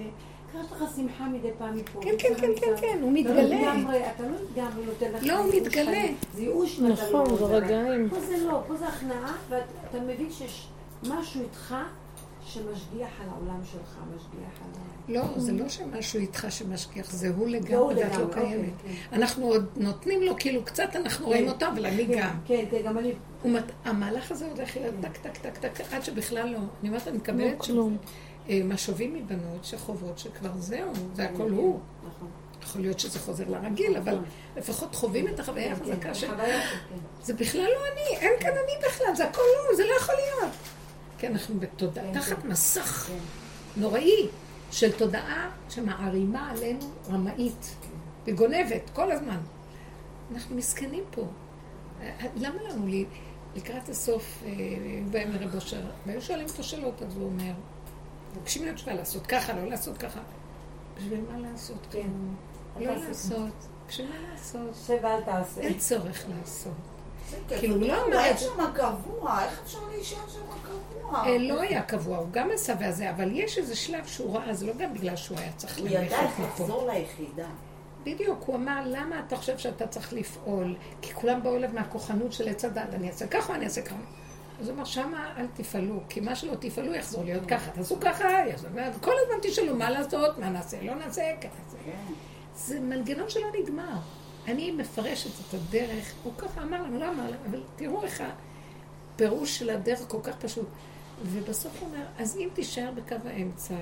יש לך שמחה מדי פעם מפה. כן, כן, כן, כן. כן, הוא לא מתגלה. אתה לא לגמרי נותן לך... לא, הוא מתגלה. זה ייאוש ואתה לא נכון, זה רוצה. רגעים. פה זה לא, פה זה הכנעה, ואתה מבין שיש משהו איתך שמשגיח על העולם שלך, משגיח על ה... לא, זה לא שמשהו איתך שמשגיח, זה הוא לגמרי ואת לא קיימת. אוקיי, כן. אנחנו עוד נותנים לו, כאילו קצת אנחנו רואים אותו, אבל אני כן, גם. כן, כן, גם אני... המהלך הזה הולך להיות טק, טק, טק, טק, עד שבכלל לא. אני אומרת, אני לא מקבלת משובים מבנות שחוות שכבר זהו, זה הכל הוא. נכון. יכול להיות שזה חוזר לרגיל, אבל לפחות חווים את החוויה כן, החזקה של... חוויה, כן. זה בכלל לא אני, אין כאן אני בכלל, זה הכל הוא, זה לא יכול להיות. כי אנחנו בתודעה, כן, תחת כן. מסך כן. נוראי של תודעה שמערימה עלינו רמאית וגונבת כל הזמן. אנחנו מסכנים פה. למה לנו לקראת הסוף, אה, באים לרב אושר, והיו שואלים אותו שאלות, אז הוא אומר, מבקשים להיות תשובה לעשות ככה, לא לעשות ככה. בשביל מה לעשות? כן. לא אל תעשה. לעשות. בשביל מה לעשות? שב ואל תעשה. אין צורך לעשות. כיף. כאילו, הוא לא הוא אמר היה את זה. שם קבוע, איך אפשר להישאר שם קבוע? אה, לא היה קבוע, הוא גם עשה והזה, אבל יש איזה שלב שהוא ראה, זה לא גם בגלל שהוא היה צריך הוא ידע איך ללכת מפה. לחזור ליחידה. בדיוק, הוא אמר, למה אתה חושב שאתה צריך לפעול? כי כולם באו אליו מהכוחנות של עץ הדת, אני אעשה ככה, אני אעשה ככה. אז הוא אמר, שמה אל תפעלו, כי מה שלא תפעלו יחזור להיות ככה. תעשו ככה, יחזור. כל הזמן תשאלו מה לעשות, מה נעשה, לא נעשה, כן נעשה. כן. זה מנגנון שלא נגמר. אני מפרשת את הדרך, הוא ככה אמר לנו, לא אמר לנו, אבל תראו איך הפירוש של הדרך כל כך פשוט. ובסוף הוא אומר, אז אם תישאר בקו האמצע,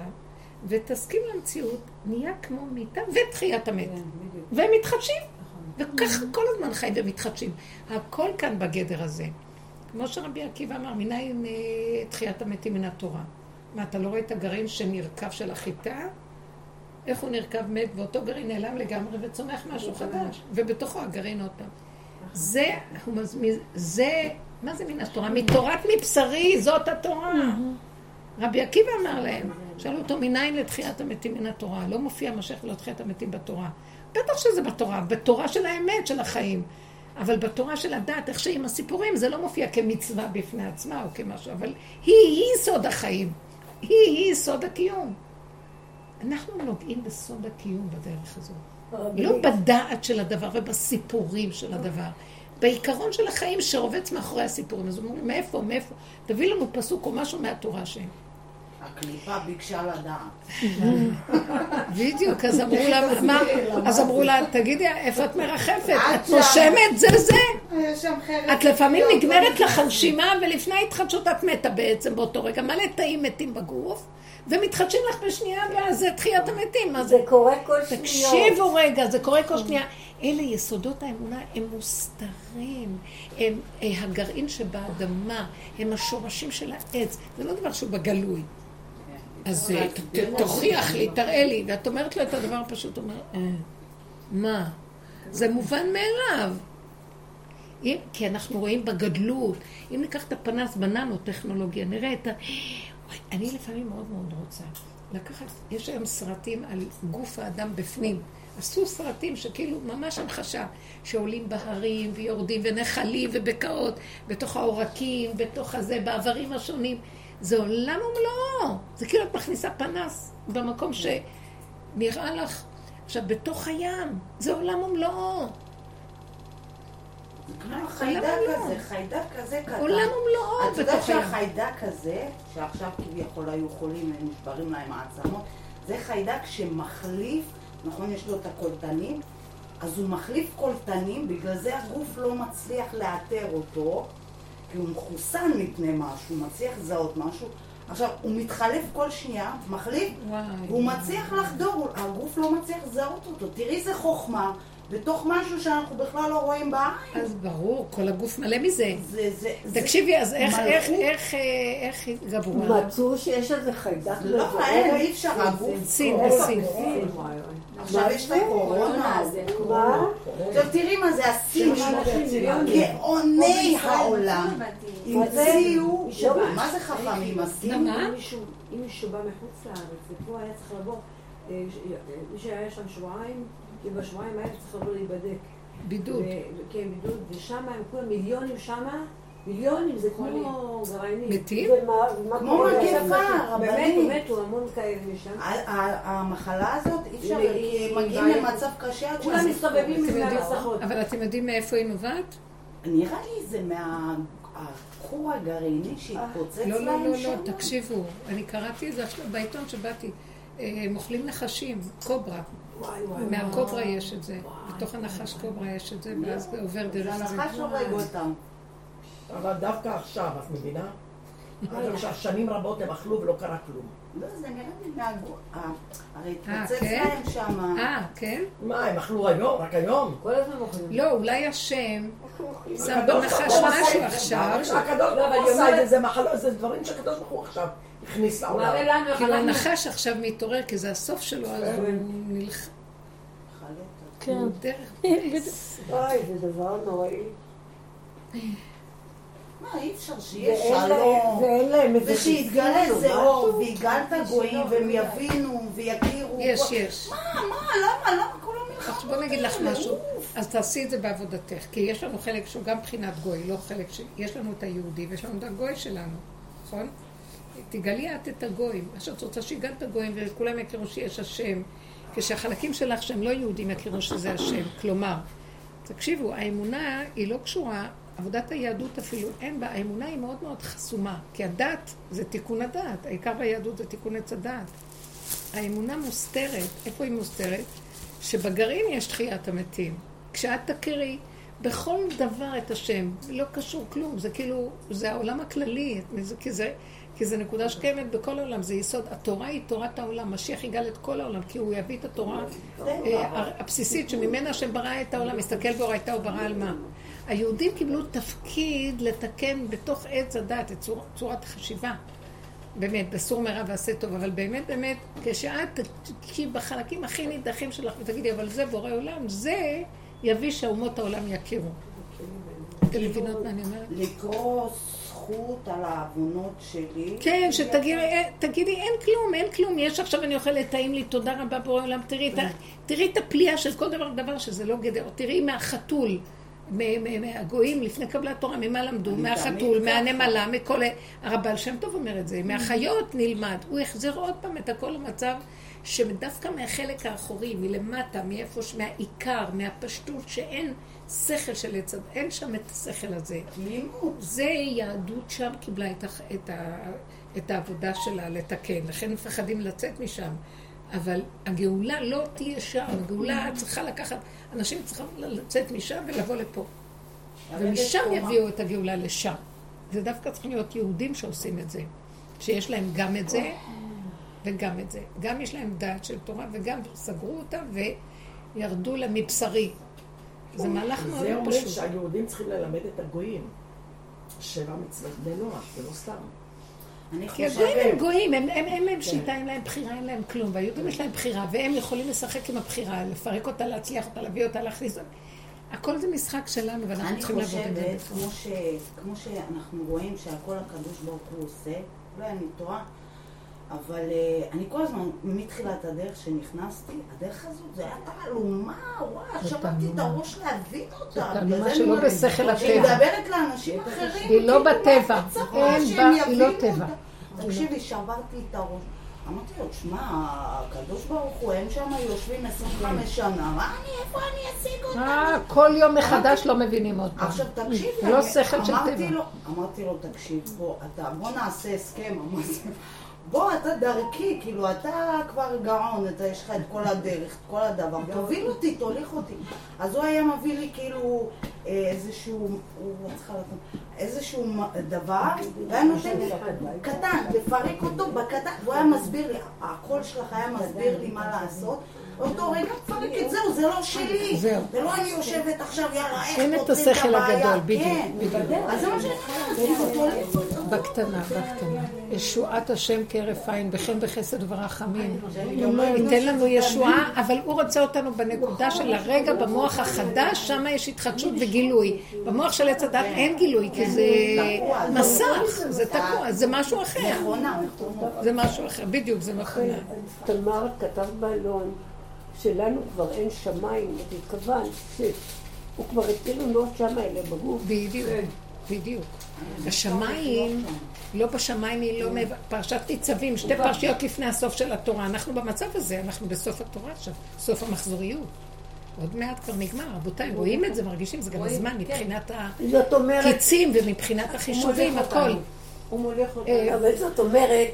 ותסכים למציאות, נהיה כמו מיטה ותחיית המת. כן. והם מתחדשים. נכון. וככה כל הזמן חיים ומתחדשים. הכל כאן בגדר הזה. כמו שרבי עקיבא אמר, מניין אה, תחיית המתים מן התורה. מה, אתה לא רואה את הגרעין שנרקב של החיטה? איך הוא נרקב מת, ואותו גרעין נעלם לגמרי וצומח משהו חדש, ובתוכו הגרעין עוד פעם. זה, הוא מזמין, זה, מה זה מן התורה? מתורת מבשרי, זאת התורה. רבי עקיבא אמר להם, שאלו אותו, מניין לתחיית המתים מן התורה? לא מופיע משיח ולא תחיית המתים בתורה. בטח שזה בתורה, בתורה של האמת של החיים. אבל בתורה של הדת, איך שעם הסיפורים, זה לא מופיע כמצווה בפני עצמה או כמשהו, אבל היא, היא סוד החיים. היא, היא סוד הקיום. אנחנו נוגעים בסוד הקיום בדרך הזאת. לא בדעת של הדבר ובסיפורים של הדבר. בעיקרון של החיים שרובץ מאחורי הסיפורים. אז אומרים, מאיפה, מאיפה? תביא לנו פסוק או משהו מהתורה שהם. הקליפה ביקשה לדעת. בדיוק, אז אמרו לה, <laughs> מה? אז אמרו לה, תגידי, איפה את מרחפת? את נושמת? זה זה. את לפעמים נגמרת לך הנשימה, ולפני ההתחדשות את מתה בעצם באותו רגע. מלא תאים מתים בגוף, ומתחדשים לך בשנייה הבאה, זה תחיית המתים. זה קורה כל שניות. תקשיבו רגע, זה קורה כל שנייה. אלה יסודות האמונה, הם מוסתרים, הם אה, הגרעין שבאדמה, הם השורשים של העץ. זה לא דבר שהוא בגלוי. אז אה, תוכיח לי, תראה לי. ואת אומרת לו את הדבר הפשוט, אומר, "אה, מה? זה מובן מאליו. אם, כי אנחנו רואים בגדלות, אם ניקח את הפנס בננו-טכנולוגיה, נראה את ה... אני לפעמים מאוד מאוד רוצה לקחת, יש היום סרטים על גוף האדם בפנים. עשו סרטים שכאילו ממש המחשה, שעולים בהרים ויורדים ונחלים ובקעות, בתוך העורקים, בתוך הזה, באיברים השונים. זה עולם ומלואו. זה כאילו את מכניסה פנס במקום שנראה לך. עכשיו, בתוך הים, זה עולם ומלואו. זה כמו חיידק כזה, חיידק כזה קטן. עולם ומלואו את יודעת בתוך הים. שהחיידק הזה, שעכשיו כביכול היו חולים, הם נשברים להם העצמות, זה חיידק שמחליף, נכון, יש לו את הקולטנים, אז הוא מחליף קולטנים, בגלל זה הגוף לא מצליח לאתר אותו, כי הוא מחוסן מפני משהו, מצליח לזהות משהו. עכשיו, הוא מתחלף כל שנייה, מחליף, וואי. והוא מצליח לחדור, הוא- הגוף לא מצליח לזהות אותו. תראי איזה חוכמה, בתוך משהו שאנחנו בכלל לא רואים בעין. אז ברור, כל הגוף מלא מזה. זה, זה. תקשיבי, אז איך. איך, איך, איך התגברו עליו? מצאו שיש איזה חיידק לא. אין, אי אפשר, הגוף... סין, בסין. עכשיו יש את הקורונה. מה? עכשיו תראי מה זה מיליונים. גאוני העולם. המציאו. מה זה חכמים? מה? אם מישהו- בא מחוץ לארץ, ופה היה צריך לבוא, אה, אה, מי שהיה שם שבועיים, כי בשבועיים האלה צריך לבוא להיבדק. בידוד. כן, בידוד, ושם הם כולם מיליונים שמה, מיליונים, זה כמו גרעינים. מתים? כמו? מגפה, באמת, רבנים. מתו המון כאלה משם. המחלה הזאת, אי אפשר, מגיעים. למצב קשה עד כולם מסתובבים יודעים- המסכות. אבל אתם יודעים מאיפה היא נובעת? נראה לי זה מהכור הגרעיני שהתפוצץ לא, לא, להם לא, לא, שם. תקשיבו, אני קראתי את זה עכשיו בעיתון שבאתי. אה, הם אוכלים נחשים, קוברה. מהקוברה יש את זה. בתוך הנחש קוברה יש את זה, ואז זה עובר דרך זה. הנחש הורג אותם. אבל דווקא עכשיו, את מבינה? עד עכשיו, שנים רבות הם אכלו ולא קרה כלום. לא, זה נראה לי מהגו... אה, הרי אה, התפוצץ כן? להם שם. אה, כן? מה, הם אכלו היום? רק היום? כל הזמן אוכלים. לא, אולי השם שם בנחש משהו עכשיו. הקדוש ברוך הוא היא עשה את זה, זה מחלות, זה דברים שהקדוש ברוך הוא עכשיו הכניס לעולם. כאילו. הנחש עכשיו מתעורר, כי זה הסוף שלו, אז הוא נלחם. חלק. כן. <laughs> אוי, זה דבר נוראי. מה, אי אפשר שיהיה שלום. ואין להם איזה ושיתגלה איזה אור? ויגאל את הגויים, והם יבינו, ויכירו. יש, יש. מה, מה, למה, למה כל המלחמות עכשיו בוא נגיד לך? משהו, אז תעשי את זה בעבודתך, כי יש לנו חלק שהוא גם בחינת גוי, לא חלק ש... יש לנו את היהודי ויש לנו את הגוי שלנו, נכון? תגלי את את הגויים. עכשיו את רוצה שיגאל את הגויים וכולם יכירו שיש השם, כשהחלקים שלך שהם לא יהודים יכירו שזה השם. כלומר, תקשיבו, האמונה היא לא קשורה, עבודת היהדות אפילו אין בה, האמונה היא מאוד מאוד חסומה, כי הדת זה תיקון הדת, העיקר ביהדות זה תיקון עץ הדת. האמונה מוסתרת, איפה היא מוסתרת? שבגרעין יש תחיית המתים. כשאת תכירי בכל דבר את השם, לא קשור כלום, זה כאילו, זה העולם הכללי, זה, כי, זה, כי זה נקודה שקיימת בכל העולם, זה יסוד. התורה היא תורת העולם, משיח יגאל את כל העולם, כי הוא יביא את התורה אה, הבסיסית שממנה השם ברא את העולם, מסתכל והוראיתה הוא ברא על מה. היהודים קיבלו תפקיד לתקן בתוך עץ הדת את צור, צורת החשיבה. באמת, בסור מרע ועשה טוב, אבל באמת, באמת, כשאת תקשיב בחלקים הכי נידחים שלך ותגידי, אבל זה בורא עולם, זה יביא שאומות העולם יכירו. אתם מבינות מה אני אומרת? לקרוא זכות על העוונות שלי. כן, שתגידי, תגידי, אין כלום, אין כלום. יש עכשיו אני אוכלת, טעים לי, תודה רבה בורא עולם. תראי את הפליאה של כל דבר ודבר שזה לא גדר. תראי מהחתול, מהגויים לפני קבלת תורה, ממה למדו? מהחתול. מהנמלה, מכל... ה- הרבל שם טוב אומר את זה. מהחיות נלמד. הוא החזיר עוד פעם את הכל למצב שדווקא מהחלק האחורי, מלמטה, מאיפה, מהעיקר, מהפשטות, שאין שכל של עץ, אין שם את השכל הזה. זה יהדות שם קיבלה את, הח- את, ה, את העבודה שלה לתקן, לכן מפחדים לצאת משם. אבל הגאולה לא תהיה שם, הגאולה צריכה לקחת, אנשים צריכים לצאת משם ולבוא לפה. ומשם. יביאו את הגאולה לשם. זה דווקא צריכים להיות יהודים שעושים את זה. שיש להם גם את זה וגם את זה. גם יש להם דעת של תורה וגם סגרו אותה וירדו לה מבשרי. זה מהלך מאוד זה לא אומר פשוט. שהיהודים צריכים ללמד את הגויים. שבע מצוות בני נוח, זה לא סתם. אני כי הגויים הם חושבת, גויים, אין להם שליטה, אין להם בחירה, אין להם כלום. והיהודים יש להם בחירה, והם יכולים לשחק עם הבחירה, לפרק אותה, להצליח אותה, להביא אותה, להכניס אותה. הכל זה משחק שלנו, ואנחנו אני צריכים לעבוד עם זה. חושבת, כמו, ש, כמו שאנחנו רואים שהכל הקדוש ברוך הוא עושה, אולי אני טועה, אבל אה, אני כל הזמן, מתחילת הדרך שנכנסתי, הדרך הזאת, זה היה תעלומה, וואי, באתי את הראש להבין אותה. תעלומה בגלל זה שלא בשכל הטבע. מדברת לאנשים אחרים. היא לא כאילו, בטבע. אין בה- היא לא טבע. תקשיבי, שברתי את הראש. אמרתי לו, תשמע, הקדוש ברוך הוא, הם שם יושבים 25 שנה, מה אני, איפה אני אשיג אותם? אה, כל יום מחדש לא מבינים פעם. עכשיו תקשיבי, לא שכל של אמרתי טבע. לו, אמרתי לו, תקשיב, בוא נעשה הסכם, אמרתי, בוא, אתה דרכי, כאילו, אתה כבר גאון, אתה, יש לך את כל הדרך, את כל הדבר, תוביל אותי, תוליך אותי. אז הוא היה מביא לי כאילו אה, איזשהו, הוא צריך לתת, איזשהו דבר, והיה נותן לי קטן, לפרק אותו בקטן, והוא היה מסביר לי, הקול שלך היה מסביר לי מה לעשות. באותו רגע תפרק את זהו, זה לא שלי. זהו. זה לא אני יושבת עכשיו, יאללה, איך אין את השכל הבעיה. הגדול, בדיוק, כן. בדיוק. אז זה מה שאני אומרת, אותו. בקטנה, בקטנה. ישועת השם כהרף עין, בחן וחסד ורחמים. ייתן לנו ישועה, אבל הוא רוצה אותנו בנקודה של הרגע במוח החדש, שם יש התחדשות וגילוי. במוח של עץ הדת אין גילוי, כי זה מסך, זה תקוע, זה משהו אחר. זה משהו אחר, בדיוק, זה מכונה. תמר כתב בעלון שלנו כבר אין שמיים, אז התכוונת שהוא כבר התחיל לנוע שם אלה בגוף. בדיוק, בדיוק. השמיים, לא בשמיים היא לא מעבר, פרשת ניצבים, שתי פרשיות לפני הסוף של התורה. אנחנו במצב הזה, אנחנו בסוף התורה עכשיו, סוף המחזוריות. עוד מעט כבר נגמר, רבותיי, רואים את זה, מרגישים, זה גם הזמן מבחינת זאת אומרת, הקיצים ומבחינת החישובים, הכל. הוא מוליך אותנו. אה, אבל זאת אומרת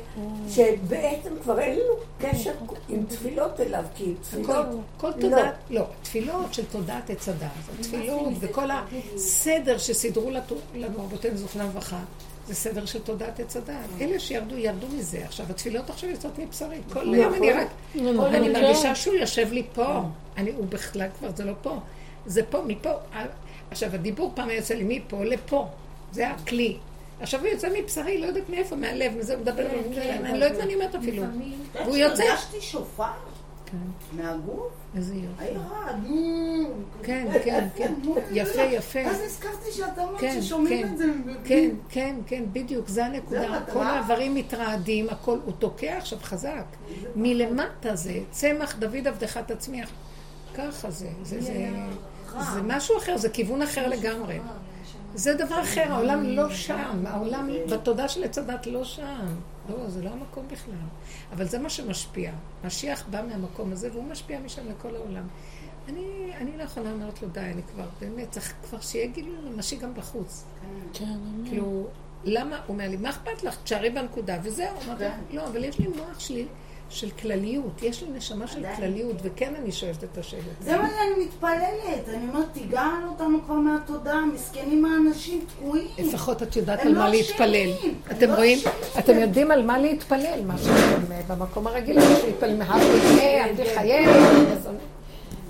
שבעצם כבר אין לנו קשר עם תפילות אליו, כי כל, תפילות... כל תודעת, לא, תפילות של תודעת עץ הדת, תפילות וכל הסדר שסידרו לנו רבותינו זוכנם לברכה, זה סדר של תודעת עץ הדת. אלה שירדו, ירדו מזה. עכשיו, התפילות עכשיו יוצאות מבשרי. כל יום אני רק, אני מרגישה שהוא יושב לי פה. אני, הוא בכלל כבר, זה לא פה. זה פה, מפה. עכשיו, הדיבור פעם יוצא לי מפה לפה. זה הכלי. עכשיו הוא יוצא מבשרי, לא יודעת מאיפה, מהלב, מזה הוא מדבר, אני לא יודעת מה אני אומרת אפילו. והוא יוצא. הרגשתי שופר מהגוף, איזה יופי. היה. כן, כן, כן. <laughs> יפה, יפה. אז נזכרתי שאתה אמרת כן, ששומעים כן, את זה. כן, כן, כן, בדיוק, זה הנקודה. כל האיברים מתרעדים, הכל, הוא תוקע עכשיו חזק. מלמטה זה, צמח דוד עבדך תצמיח. ככה זה, זה משהו אחר, זה כיוון אחר לגמרי. זה דבר אחר, העולם לא שם, העולם בתודעה של עץ הדת לא שם. לא, זה לא המקום בכלל. אבל זה מה שמשפיע. משיח בא מהמקום הזה והוא משפיע משם לכל העולם. אני, אני לא יכולה אומרת לו די, אני כבר, באמת, צריך כבר שיהיה גילוי ממשי גם בחוץ. כן, כאילו, למה? הוא אומר לי, מה אכפת לך? תשארי בנקודה, וזהו. אמרתי, לא, אבל יש לי מוח שלי של כלליות, יש לי נשמה של. כלליות, וכן אני שואלת את השאלות. זה מה שאני מתפללת, אני אומרת, תיגעל אותנו כבר מהתודעה, מסכנים האנשים תקועים. לפחות את יודעת על לא מה להתפלל. אתם לא רואים? אתם יודעים על מה להתפלל, מה שאתם אה, במקום הרגיל, להתפלל מהר אל תחייב.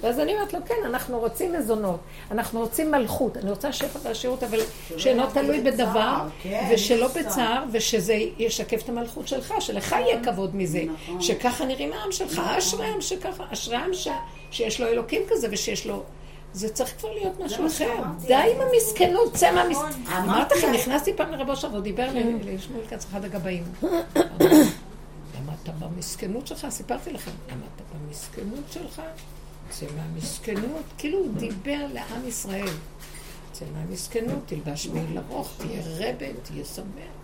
ואז אני אומרת לו, כן, אנחנו רוצים מזונות, אנחנו רוצים מלכות, אני רוצה שפע ועשירות, אבל שאינו תלוי בדבר, כן, ושלא בצער. ושזה ישקף את המלכות שלך, שלך יהיה כבוד מזה, נכון. שככה נראים העם שלך, אשרי העם שככה, אשרי העם שיש לו אלוקים כזה ושיש לו... זה צריך כבר להיות משהו אחר. די עם המסכנות, צא מהמסכנות. אמרתי לכם, נכנסתי פעם לרבו שם, והוא דיבר לי- לשמואל כץ, אחד הגבאים. <coughs> למה אתה במסכנות שלך? סיפרתי לכם. למה אתה במסכנות שלך? צא מהמסכנות. כאילו הוא דיבר לעם ישראל. צא מהמסכנות, תלבש מעיל ארוך, תהיה רבד, תהיה שמח.